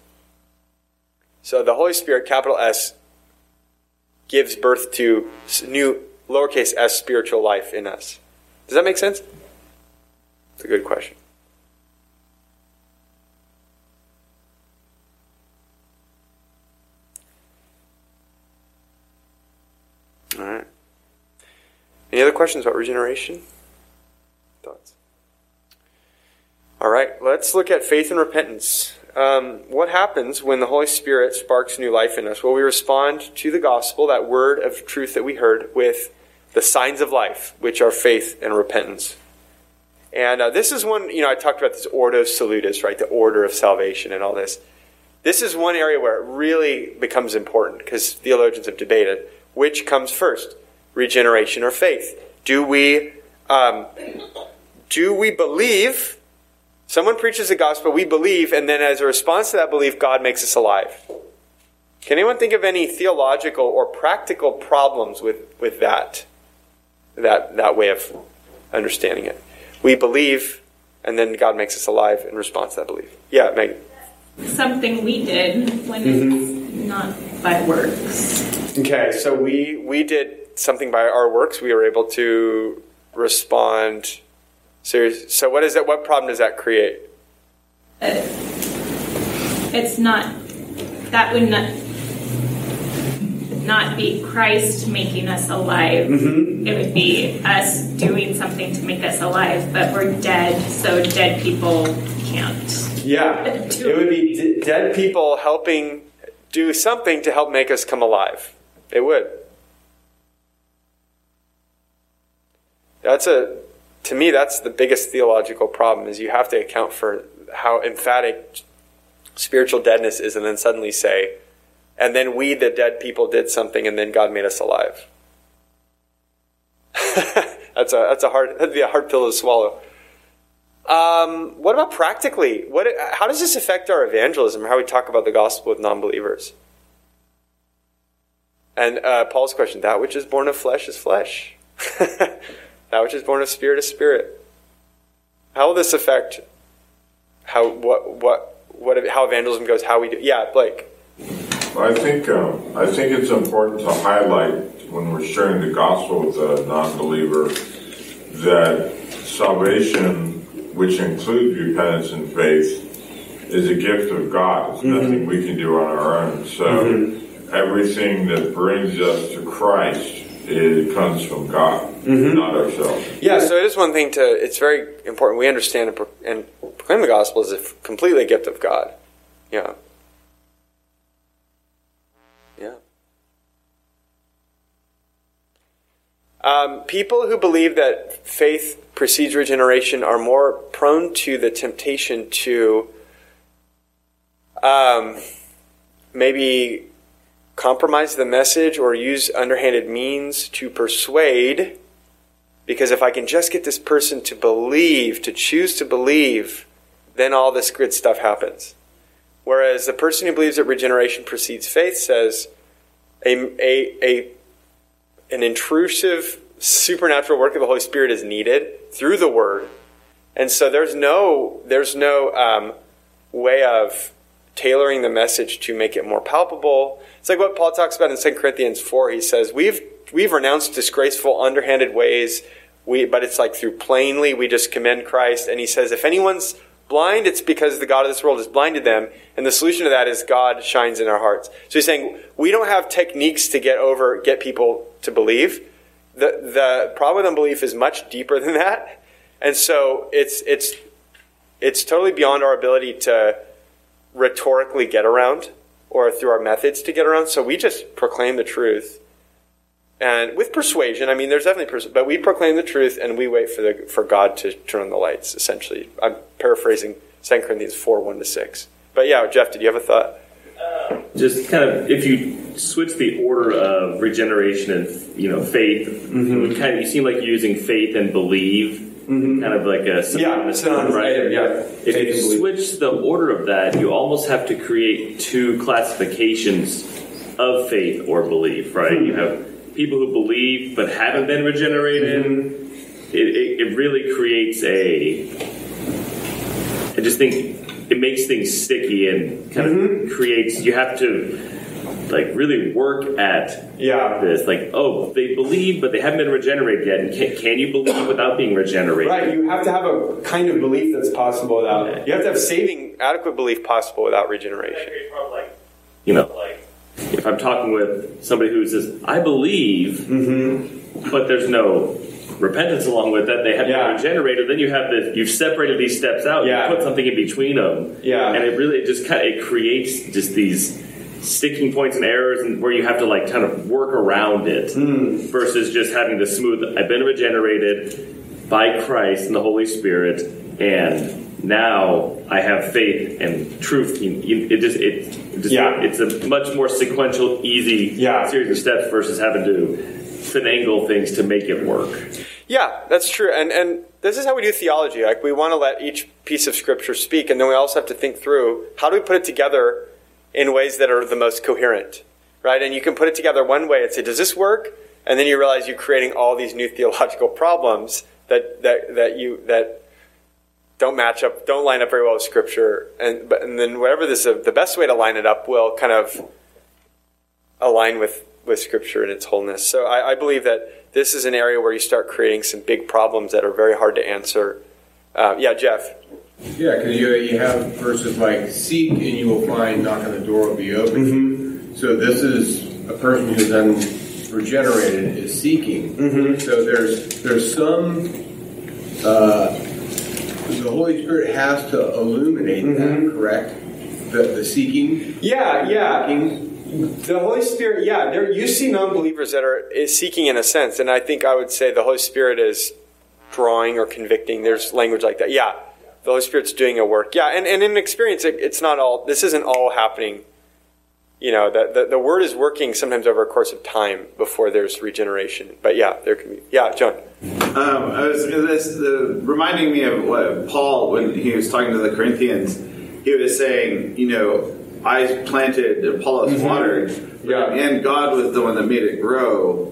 So the Holy Spirit, capital S, gives birth to new lowercase s spiritual life in us. Does that make sense? It's a good question. All right. Any other questions about regeneration? Thoughts? All right, let's look at faith and repentance um, what happens when the Holy Spirit sparks new life in us? Well, we respond to the gospel, that word of truth that we heard, with the signs of life, which are faith and repentance. And uh, this is one, you know, I talked about this ordo salutis, right? The order of salvation and all this. This is one area where it really becomes important because theologians have debated which comes first, regeneration or faith. Do we um, do we believe? Someone preaches the gospel, we believe, and then as a response to that belief, God makes us alive. Can anyone think of any theological or practical problems with, with that, that that way of understanding it? We believe, and then God makes us alive in response to that belief. Yeah, Megan.
Something we did when it's mm-hmm. not by works.
Okay, so we we did something by our works. We were able to respond. Serious. So what is that? What problem does that create?
It's not, that would not, not be Christ making us alive. Mm-hmm. It would be us doing something to make us alive, but we're dead, so dead people can't.
Yeah, it would be d- dead people helping do something to help make us come alive. It would. That's a, to me, that's the biggest theological problem. Is you have to account for how emphatic spiritual deadness is, and then suddenly say, and then we, the dead people, did something, and then God made us alive. that's a that's a hard that'd be a hard pill to swallow. Um, what about practically? What how does this affect our evangelism? How we talk about the gospel with non-believers? And uh, Paul's question: That which is born of flesh is flesh. that which is born of spirit is spirit. How will this affect how what what what how evangelism goes? How we do? Yeah, Blake.
I think um, I think it's important to highlight when we're sharing the gospel with a non-believer that salvation, which includes repentance and faith, is a gift of God. It's nothing we can do on our own. So everything that brings us to Christ it comes from God, not ourselves.
Yeah, so it is one thing to. It's very important we understand and, pro- and proclaim the gospel as a f- completely gift of God. Yeah. Yeah. Um, people who believe that faith precedes regeneration are more prone to the temptation to um, maybe compromise the message or use underhanded means to persuade. Because if I can just get this person to believe, to choose to believe, then all this good stuff happens. Whereas the person who believes that regeneration precedes faith says a, a, a, an intrusive supernatural work of the Holy Spirit is needed through the Word. And so there's no, there's no um, way of tailoring the message to make it more palpable. It's like what Paul talks about in 2 Corinthians 4. He says, We've, we've renounced disgraceful, underhanded ways, we, but it's like through plainly we just commend Christ. And he says, If anyone's blind, it's because the God of this world has blinded them. And the solution to that is God shines in our hearts. So he's saying, We don't have techniques to get over, get people to believe. The, the problem with unbelief is much deeper than that. And so it's, it's, it's totally beyond our ability to rhetorically get around or through our methods to get around. So we just proclaim the truth. And with persuasion, I mean, there's definitely, persuasion, but we proclaim the truth and we wait for the for God to turn on the lights. Essentially, I'm paraphrasing 2 Corinthians four one to six. But yeah, Jeff, did you have a thought?
Uh, just kind of if you switch the order of regeneration and you know faith, mm-hmm. it kind of you seem like you're using faith and believe, mm-hmm. kind of like a synonymous term, right?
Yeah,
If you switch the order of that, you almost have to create two classifications of faith or belief, right? You hmm. have people who believe but haven't been regenerated. Mm-hmm. It, it, it really creates a. I just think it makes things sticky and kind of mm-hmm. creates. You have to like really work at
Yeah.
this. Like, oh, they believe, but they haven't been regenerated yet. And can, can you believe without being regenerated?
Right, you have to have a kind of belief that's possible without. You have to have saving, adequate belief possible without regeneration.
You know, if I'm talking with somebody who says, I believe,
Mm-hmm.
but there's no repentance along with that, they haven't
Yeah.
been regenerated, then you have this, you've separated these steps out,
Yeah.
you put something in between them.
Yeah.
And it really, it just kind of, it creates just these sticking points and errors and where you have to like kind of work around it
Hmm.
versus just having the smooth, I've been regenerated by Christ and the Holy Spirit and now I have faith and truth. You- you- It just it, it just
Yeah.
it's a much more sequential, easy
Yeah.
series of steps versus having to finagle things to make it work.
Yeah, that's true. And and this is how we do theology. Like we want to let each piece of scripture speak, and then we also have to think through how do we put it together in ways that are the most coherent, right? And you can put it together one way and say, does this work? And then you realize you're creating all these new theological problems that that that you that don't match up, don't line up very well with scripture, and but and then whatever this the best way to line it up will kind of align with with scripture in its wholeness. So I, I believe that this is an area where you start creating some big problems that are very hard to answer. Uh, yeah, Jeff.
Yeah, because you, you have verses like seek and you will find, knock on the door will be open.
Mm-hmm.
So this is a person who's then regenerated is seeking.
Mm-hmm.
So there's there's some uh, the Holy Spirit has to illuminate that, correct? The the seeking.
Mm-hmm. Yeah, yeah.
Seeking.
The Holy Spirit, yeah, there, you see non-believers that are is seeking in a sense, and I think I would say the Holy Spirit is drawing or convicting. There's language like that. Yeah, the Holy Spirit's doing a work. Yeah, and, and in experience, it, it's not all. This isn't all happening. You know, the, the the Word is working sometimes over a course of time before there's regeneration. But yeah, there can be. Yeah, John.
Um, I was this the, reminding me of what Paul when he was talking to the Corinthians. He was saying, you know, I planted, Apollos watered,
Yeah.
and God was the one that made it grow,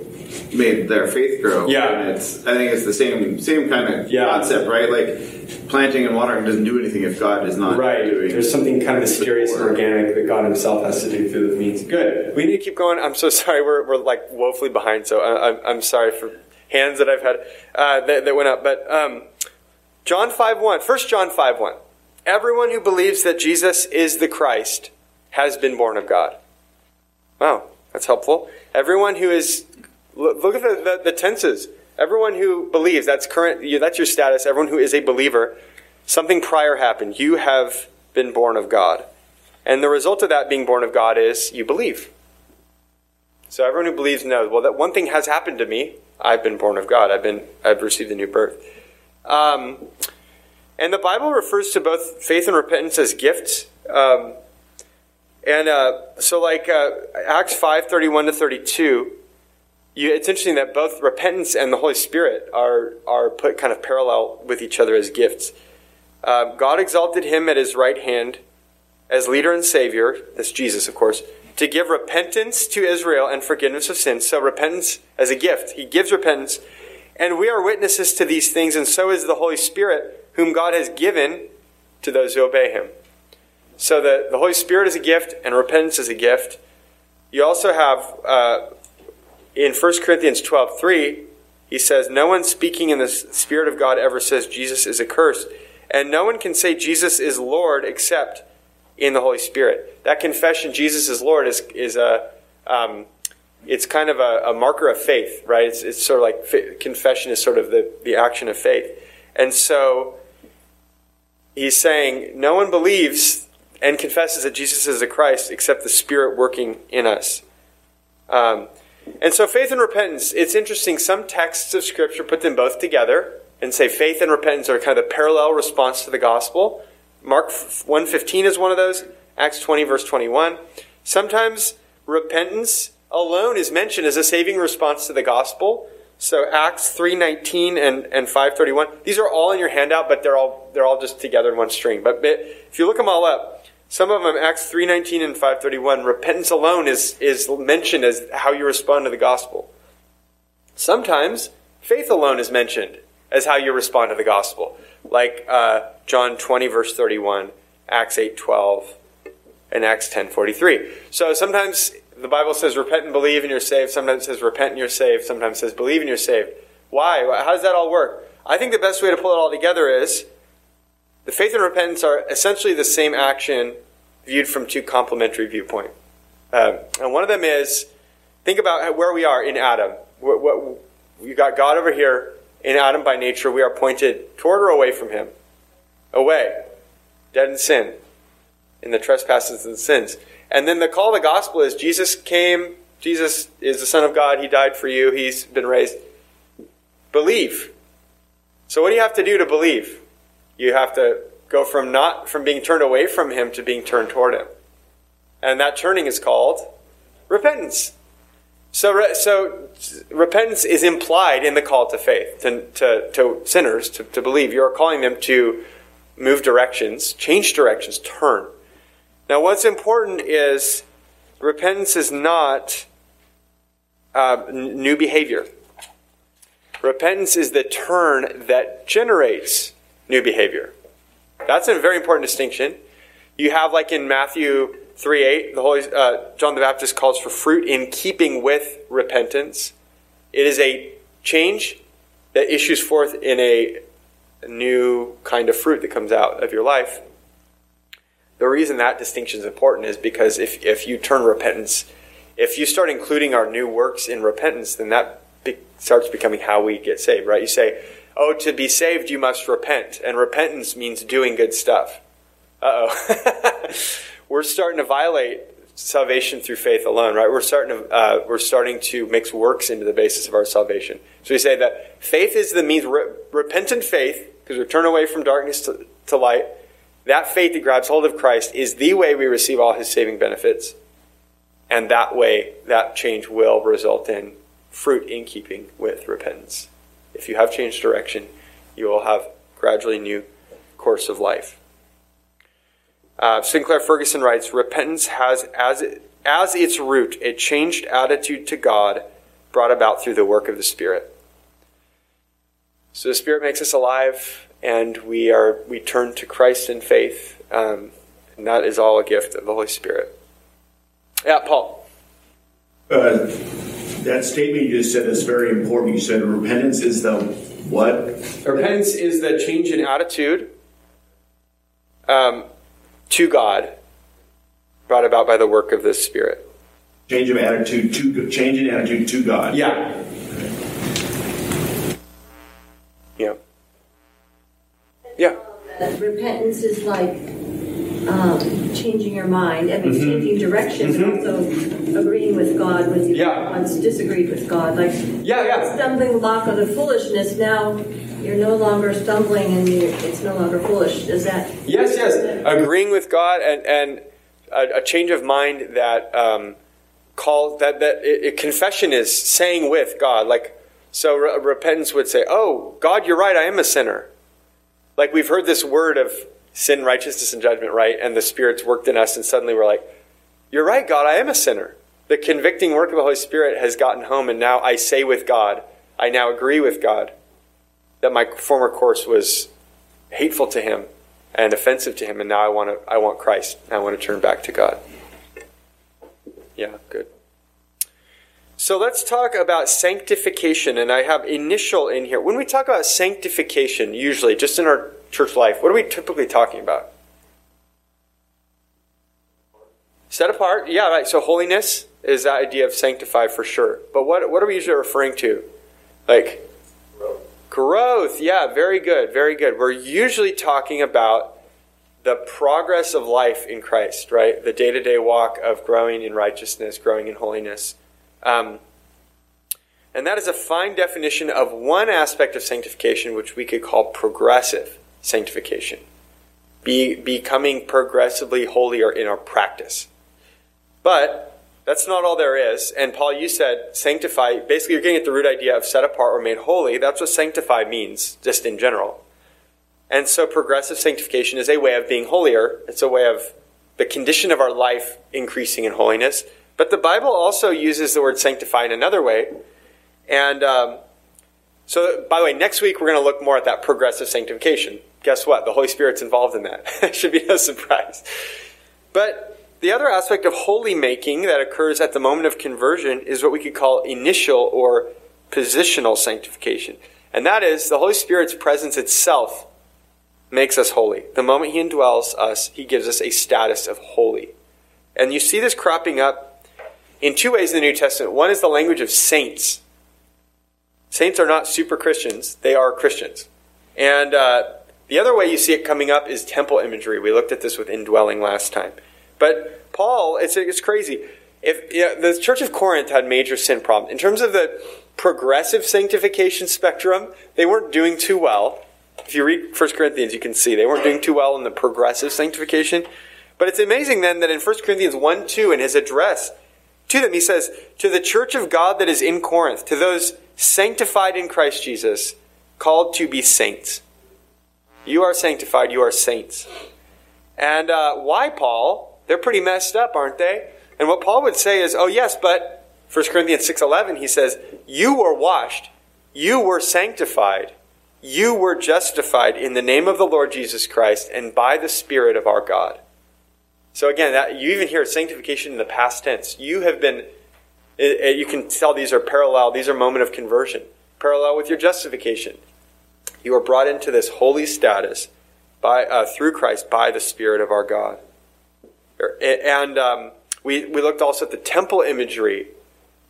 made their faith grow.
Yeah.
and it's I think it's the same same kind of
Yeah.
concept, right? Like planting and watering doesn't do anything if God is not doing.
There's something kind of mysterious and organic that God Himself has to do through the means. Good. We need to keep going. I'm so sorry. We're, we're like woefully behind. So I, I'm, I'm sorry for hands that I've had uh, that, that went up. But um, John 5 1. 1 John 5 1. Everyone who believes that Jesus is the Christ has been born of God. Wow, that's helpful. Everyone who is, look, look at the, the, the tenses. Everyone who believes, that's current, that's your status. Everyone who is a believer, something prior happened. You have been born of God. And the result of that being born of God is you believe. So everyone who believes knows, well, that one thing has happened to me. I've been born of God. I've been, I've received a new birth. Um, and the Bible refers to both faith and repentance as gifts. Um, and uh, so, like uh, Acts five thirty one to thirty two, you, it's interesting that both repentance and the Holy Spirit are are put kind of parallel with each other as gifts. Uh, God exalted him at his right hand as leader and savior. That's Jesus, of course, to give repentance to Israel and forgiveness of sins. So repentance as a gift. He gives repentance, and we are witnesses to these things, and so is the Holy Spirit, whom God has given to those who obey Him. So the, the Holy Spirit is a gift and repentance is a gift. You also have uh, in 1 Corinthians 12 3, he says, No one speaking in the Spirit of God ever says Jesus is accursed. And no one can say Jesus is Lord except in the Holy Spirit. That confession, Jesus is Lord, is, is a. Um, it's kind of a, a, marker of faith, right? It's, it's sort of like confession is sort of the, the action of faith. And so he's saying, no one believes and confesses that Jesus is the Christ except the Spirit working in us. Um, and so faith and repentance, it's interesting. Some texts of Scripture put them both together and say faith and repentance are kind of the parallel response to the gospel. Mark 1.15 is one of those. Acts 20 verse 21. Sometimes repentance alone is mentioned as a saving response to the gospel. So Acts 3:19 and, and 5:31. These are all in your handout, but they're all they're all just together in one string. But if you look them all up, some of them Acts 3:19 and 5:31, repentance alone is is mentioned as how you respond to the gospel. Sometimes faith alone is mentioned as how you respond to the gospel, like uh, John 20 verse 31, Acts 8:12, and Acts 10:43. So sometimes the Bible says repent and believe and you're saved. Sometimes it says repent and you're saved. Sometimes it says believe and you're saved. Why? How does that all work? I think the best way to pull it all together is the faith and repentance are essentially the same action viewed from two complementary viewpoints. Um, and one of them is think about where we are in Adam. What, what, you got God over here in Adam by nature. We are pointed toward or away from Him, away, dead in sin, in the trespasses and sins. And then the call of the gospel is Jesus came. Jesus is the Son of God. He died for you. He's been raised. Believe. So what do you have to do to believe? You have to go from not from being turned away from him to being turned toward him. And that turning is called repentance. So, so repentance is implied in the call to faith, to, to, to sinners, to, to believe. You're calling them to move directions, change directions, turn. Now, what's important is repentance is not uh, new behavior. Repentance is the turn that generates new behavior. That's a very important distinction. You have, like in Matthew 3 8, the Holy, uh, John the Baptist calls for fruit in keeping with repentance. It is a change that issues forth in a new kind of fruit that comes out of your life. The reason that distinction is important is because if, if you turn repentance, if you start including our new works in repentance, then that be, starts becoming how we get saved, right? You say, oh, to be saved, you must repent. And repentance means doing good stuff. Uh oh. we're starting to violate salvation through faith alone, right? We're starting to uh, we're starting to mix works into the basis of our salvation. So we say that faith is the means. Re- repentant faith, because we turn away from darkness to, to light. That faith that grabs hold of Christ is the way we receive all His saving benefits, and that way, that change will result in fruit in keeping with repentance. If you have changed direction, you will have gradually new course of life. Uh, Sinclair Ferguson writes Repentance has as, as its root a changed attitude to God brought about through the work of the Spirit. So the Spirit makes us alive, and we are we turn to Christ in faith, um, and that is all a gift of the Holy Spirit. Yeah, Paul.
Uh, that statement you just said is very important. You said repentance is the what?
Repentance is the change in attitude um, to God brought about by the work of the Spirit.
Change of attitude to change in attitude to God.
Yeah. Yeah. Yeah.
Repentance is like um, changing your mind. I mean, changing direction, but also agreeing with God when you
Yeah.
once disagreed with God. Like
Yeah, yeah.
stumbling block of the foolishness. Now you're no longer stumbling, and it's no longer foolish. Does that?
Yes, yes. Agreeing with God and, and a, a change of mind that um, call that that it, it- confession is saying with God. Like so, re- repentance would say, "Oh, God, you're right. I am a sinner." Like we've heard this word of sin, righteousness, and judgment, right? And the Spirit's worked in us, and suddenly we're like, "You're right, God. I am a sinner." The convicting work of the Holy Spirit has gotten home, and now I say with God, I now agree with God that my former course was hateful to Him and offensive to him, and now I want to I want Christ. I want to turn back to God. Yeah, good. So let's talk about sanctification, and I have initial in here. When we talk about sanctification, usually just in our church life, what are we typically talking about? Set apart, yeah, right. So holiness is that idea of sanctified for sure. But what what are we usually referring to? Like Growth, yeah, very good, very good. We're usually talking about the progress of life in Christ, right? The day to day walk of growing in righteousness, growing in holiness. Um, and that is a fine definition of one aspect of sanctification, which we could call progressive sanctification. Be, becoming progressively holier in our practice. But that's not all there is. And Paul, you said sanctify. Basically, you're getting at the root idea of set apart or made holy. That's what sanctify means, just in general. And so, progressive sanctification is a way of being holier. It's a way of the condition of our life increasing in holiness. But the Bible also uses the word sanctify in another way. And um, so, by the way, next week we're going to look more at that progressive sanctification. Guess what? The Holy Spirit's involved in that. it should be no surprise. But the other aspect of holy making that occurs at the moment of conversion is what we could call initial or positional sanctification. And that is the Holy Spirit's presence itself makes us holy. The moment He indwells us, He gives us a status of holy. And you see this cropping up in two ways in the New Testament. One is the language of saints. Saints are not super Christians, they are Christians. And uh, the other way you see it coming up is temple imagery. We looked at this with indwelling last time. But Paul, it's, it's crazy. If you know, the Church of Corinth had major sin problems in terms of the progressive sanctification spectrum, they weren't doing too well. If you read 1 Corinthians, you can see they weren't doing too well in the progressive sanctification. But it's amazing then that in 1 Corinthians 1 2, in his address, to them. He says, To the church of God that is in Corinth, to those sanctified in Christ Jesus, called to be saints. You are sanctified, you are saints. And uh, why, Paul? They're pretty messed up, aren't they? And what Paul would say is, oh, yes, but 1 Corinthians 6.11, he says, you were washed, you were sanctified, you were justified in the name of the Lord Jesus Christ and by the Spirit of our God. So again, that, you even hear sanctification in the past tense. You have been, you can tell these are parallel, these are moment of conversion, parallel with your justification. You are brought into this holy status by, uh, through Christ by the Spirit of our God. And um, we, we looked also at the temple imagery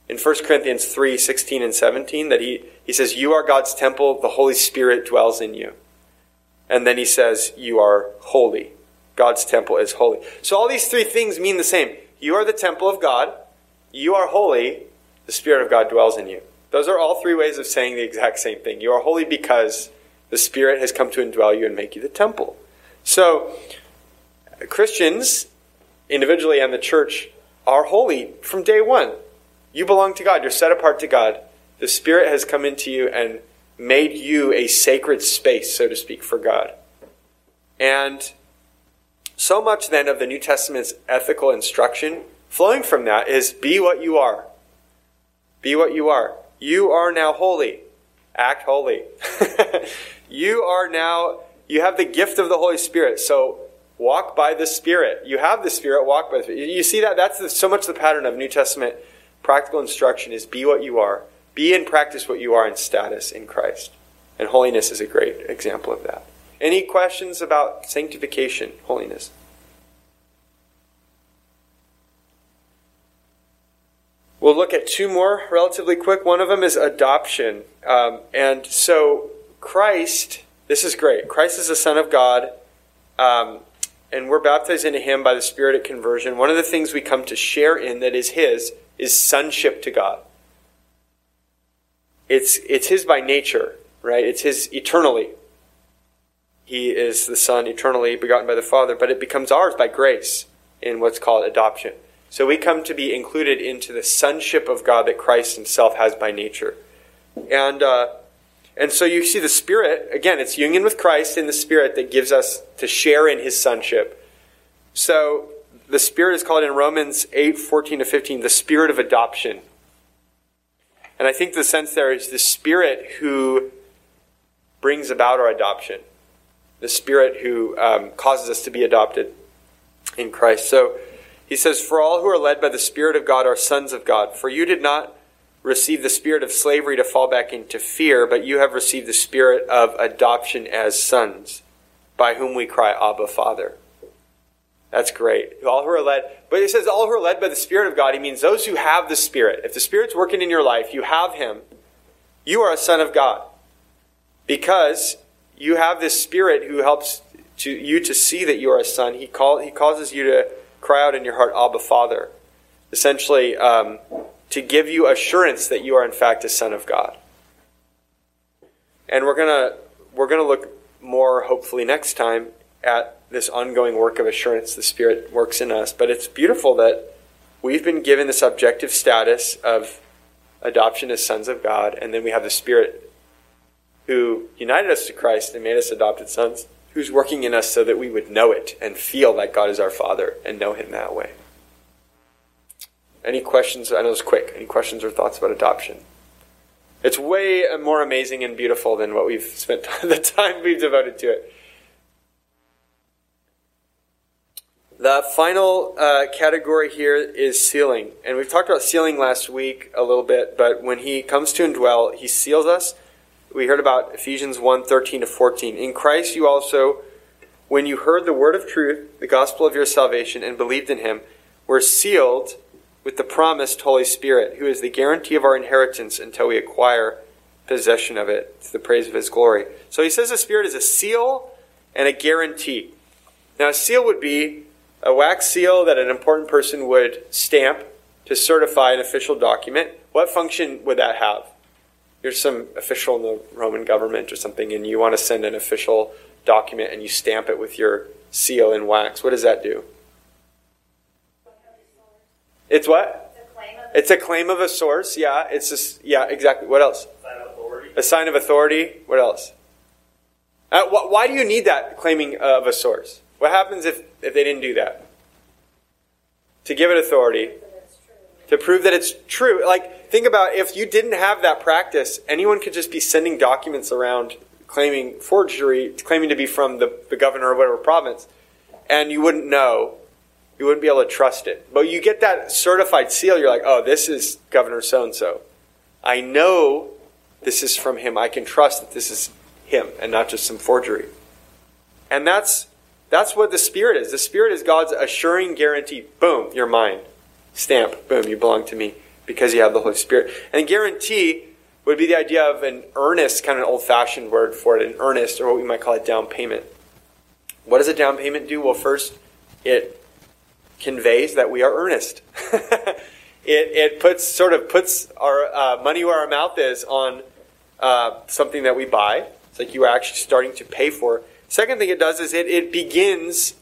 in 1 Corinthians 3 16 and 17 that he, he says, You are God's temple, the Holy Spirit dwells in you. And then he says, You are holy. God's temple is holy. So all these three things mean the same. You are the temple of God, you are holy, the Spirit of God dwells in you. Those are all three ways of saying the exact same thing. You are holy because the Spirit has come to indwell you and make you the temple. So, Christians, individually and the church, are holy from day one. You belong to God. You're set apart to God. The Spirit has come into you and made you a sacred space, so to speak, for God. And so much then of the New Testament's ethical instruction flowing from that is be what you are. Be what you are. You are now holy. Act holy. you are now, you have the gift of the Holy Spirit. So walk by the Spirit. You have the Spirit, walk by the Spirit. You see that? That's the, so much the pattern of New Testament practical instruction is be what you are. Be and practice what you are in status in Christ. And holiness is a great example of that. Any questions about sanctification, holiness? We'll look at two more relatively quick. One of them is adoption. Um, and so, Christ, this is great. Christ is the Son of God, um, and we're baptized into Him by the Spirit at conversion. One of the things we come to share in that is His is sonship to God. It's, it's His by nature, right? It's His eternally. He is the Son eternally begotten by the Father, but it becomes ours by grace in what's called adoption. So we come to be included into the sonship of God that Christ himself has by nature. And, uh, and so you see the Spirit, again, it's union with Christ in the Spirit that gives us to share in his sonship. So the Spirit is called in Romans 8 14 to 15 the Spirit of adoption. And I think the sense there is the Spirit who brings about our adoption, the Spirit who um, causes us to be adopted in Christ. So, he says, For all who are led by the Spirit of God are sons of God. For you did not receive the spirit of slavery to fall back into fear, but you have received the spirit of adoption as sons, by whom we cry, Abba, Father. That's great. All who are led, but it says all who are led by the Spirit of God, he means those who have the Spirit. If the Spirit's working in your life, you have him, you are a son of God. Because you have this Spirit who helps to you to see that you are a son. He call, he causes you to cry out in your heart, Abba, Father. Essentially, um, to give you assurance that you are in fact a son of God. And we're gonna we're gonna look more hopefully next time at this ongoing work of assurance the Spirit works in us. But it's beautiful that we've been given this objective status of adoption as sons of God, and then we have the Spirit who united us to Christ and made us adopted sons who's working in us so that we would know it and feel like God is our Father and know Him that way. Any questions? I know it's quick. Any questions or thoughts about adoption? It's way more amazing and beautiful than what we've spent the time we've devoted to it. The final uh, category here is sealing. And we've talked about sealing last week a little bit, but when he comes to indwell, he seals us we heard about Ephesians 1 13 to 14. In Christ, you also, when you heard the word of truth, the gospel of your salvation, and believed in him, were sealed with the promised Holy Spirit, who is the guarantee of our inheritance until we acquire possession of it to the praise of his glory. So he says the Spirit is a seal and a guarantee. Now, a seal would be a wax seal that an important person would stamp to certify an official document. What function would that have? you're some official in the Roman government or something, and you want to send an official document and you stamp it with your seal in wax. What does that do? It's what? It's a claim of a source. Yeah, it's just yeah, exactly. What else?
Sign of authority.
A sign of authority. What else? Uh, wh- why do you need that claiming of a source? What happens if, if they didn't do that? To give it authority. To prove that it's true. Like, think about if you didn't have that practice, anyone could just be sending documents around claiming forgery, claiming to be from the, the governor of whatever province, and you wouldn't know. You wouldn't be able to trust it. But you get that certified seal, you're like, oh, this is Governor so and so. I know this is from him. I can trust that this is him and not just some forgery. And that's that's what the Spirit is. The Spirit is God's assuring guarantee. Boom, you're mine. Stamp. Boom, you belong to me because you have the Holy Spirit. And guarantee would be the idea of an earnest, kind of an old fashioned word for it, an earnest, or what we might call a down payment. What does a down payment do? Well, first, it conveys that we are earnest. it, it puts sort of puts our uh, money where our mouth is on uh, something that we buy. It's like you are actually starting to pay for. Second thing it does is it, it begins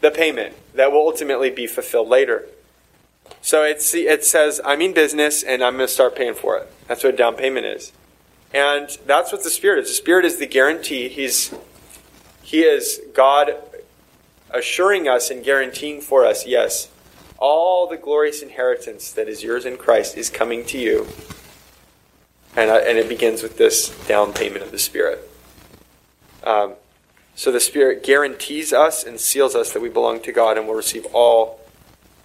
the payment that will ultimately be fulfilled later. So it's, it says, I'm in business and I'm going to start paying for it. That's what a down payment is. And that's what the Spirit is. The Spirit is the guarantee. He's, he is God assuring us and guaranteeing for us, yes, all the glorious inheritance that is yours in Christ is coming to you. And, uh, and it begins with this down payment of the Spirit. Um, so the Spirit guarantees us and seals us that we belong to God and will receive all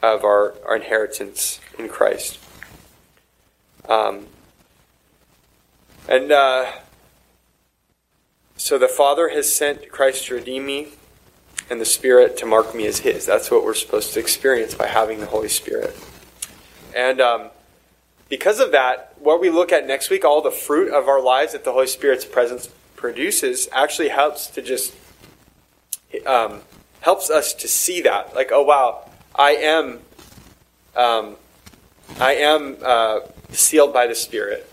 of our, our inheritance in Christ. Um, and uh, so the Father has sent Christ to redeem me and the Spirit to mark me as His. That's what we're supposed to experience by having the Holy Spirit. And um, because of that, what we look at next week, all the fruit of our lives that the Holy Spirit's presence produces, actually helps to just um, helps us to see that, like, oh wow, I am, um, I am uh, sealed by the Spirit.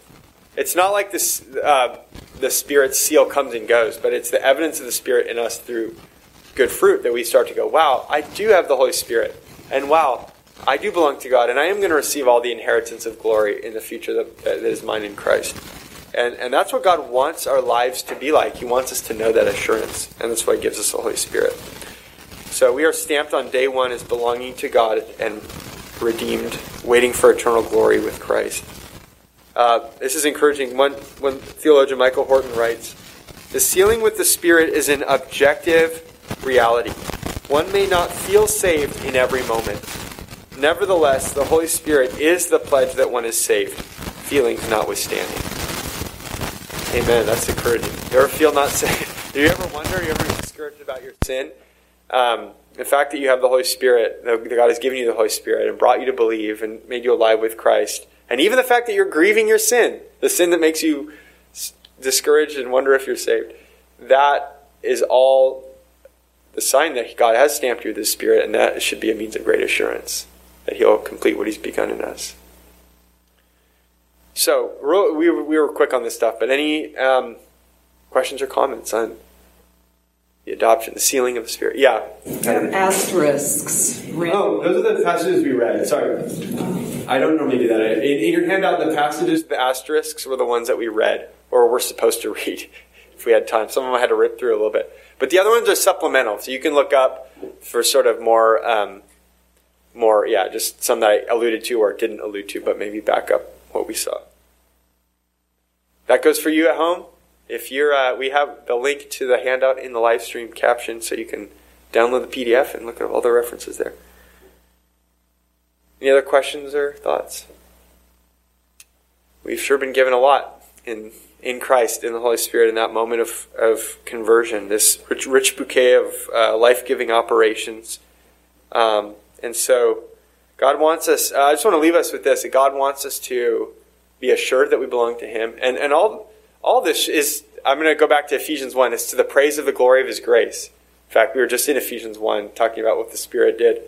It's not like this, uh, the Spirit's seal comes and goes, but it's the evidence of the Spirit in us through good fruit that we start to go, wow, I do have the Holy Spirit, and wow, I do belong to God, and I am going to receive all the inheritance of glory in the future that, that is mine in Christ. And, and that's what God wants our lives to be like. He wants us to know that assurance, and that's why He gives us the Holy Spirit. So we are stamped on day one as belonging to God and redeemed, waiting for eternal glory with Christ. Uh, this is encouraging. One, one theologian, Michael Horton, writes The sealing with the Spirit is an objective reality. One may not feel saved in every moment. Nevertheless, the Holy Spirit is the pledge that one is saved, feelings notwithstanding. Amen. That's encouraging. You ever feel not saved? Do you ever wonder? You ever discouraged about your sin? Um, the fact that you have the Holy Spirit, that God has given you the Holy Spirit and brought you to believe and made you alive with Christ, and even the fact that you're grieving your sin, the sin that makes you discouraged and wonder if you're saved, that is all the sign that God has stamped you with His Spirit, and that should be a means of great assurance that He'll complete what He's begun in us. So we we were quick on this stuff, but any um, questions or comments on the adoption, the sealing of the Spirit? Yeah.
And asterisks.
Oh, those are the passages we read. Sorry, I don't normally do that. In, in your handout, the passages, the asterisks were the ones that we read or we're supposed to read if we had time. Some of them I had to rip through a little bit. But the other ones are supplemental, so you can look up for sort of more, um, more, yeah, just some that I alluded to or didn't allude to, but maybe back up what we saw. That goes for you at home. If you're, uh, we have the link to the handout in the live stream caption, so you can download the PDF and look at all the references there. Any other questions or thoughts? We've sure been given a lot in in Christ, in the Holy Spirit, in that moment of, of conversion, this rich, rich bouquet of uh, life giving operations. Um, and so, God wants us, uh, I just want to leave us with this that God wants us to be assured that we belong to Him. And, and all, all this is, I'm going to go back to Ephesians 1, it's to the praise of the glory of His grace. In fact, we were just in Ephesians 1 talking about what the Spirit did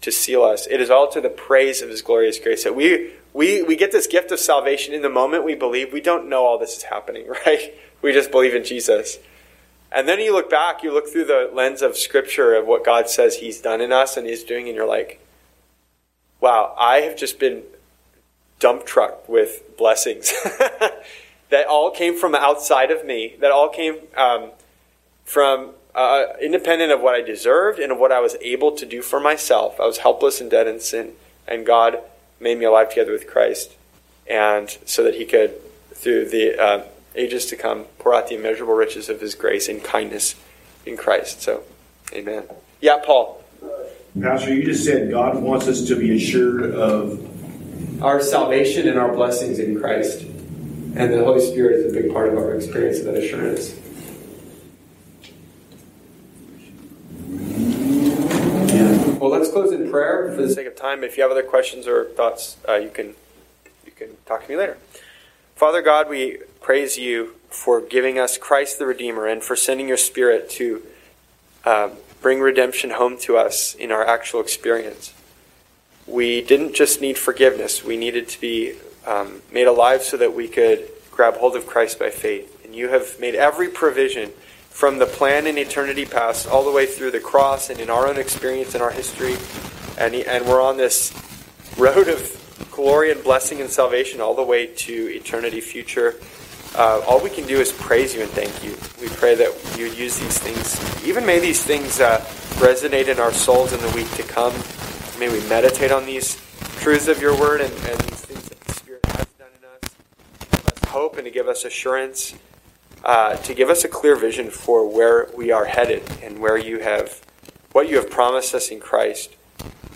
to seal us. It is all to the praise of His glorious grace that we we, we get this gift of salvation in the moment we believe. We don't know all this is happening, right? We just believe in Jesus. And then you look back, you look through the lens of Scripture of what God says He's done in us and He's doing, and you're like, wow, I have just been dump trucked with blessings that all came from outside of me, that all came um, from uh, independent of what I deserved and of what I was able to do for myself. I was helpless and dead in sin, and God made me alive together with Christ, and so that He could, through the uh, ages to come, pour out the immeasurable riches of His grace and kindness in Christ. So, Amen. Yeah, Paul.
Pastor, you just said God wants us to be assured of
our salvation and our blessings in Christ. And the Holy Spirit is a big part of our experience of that assurance. Well, let's close in prayer for the sake of time. If you have other questions or thoughts, uh, you can you can talk to me later. Father God, we praise you for giving us Christ the Redeemer and for sending your Spirit to uh, bring redemption home to us in our actual experience. We didn't just need forgiveness, we needed to be um, made alive so that we could grab hold of Christ by faith. And you have made every provision from the plan in eternity past all the way through the cross and in our own experience in our history. And, and we're on this road of glory and blessing and salvation all the way to eternity future. Uh, all we can do is praise you and thank you. We pray that you use these things, even may these things uh, resonate in our souls in the week to come. May we meditate on these truths of your word and, and these things that the Spirit has done in us. Give us hope and to give us assurance, uh, to give us a clear vision for where we are headed and where you have, what you have promised us in Christ.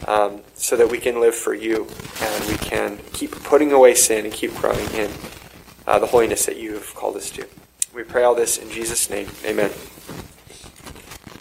Um, so that we can live for you and we can keep putting away sin and keep growing in uh, the holiness that you have called us to. We pray all this in Jesus' name. Amen.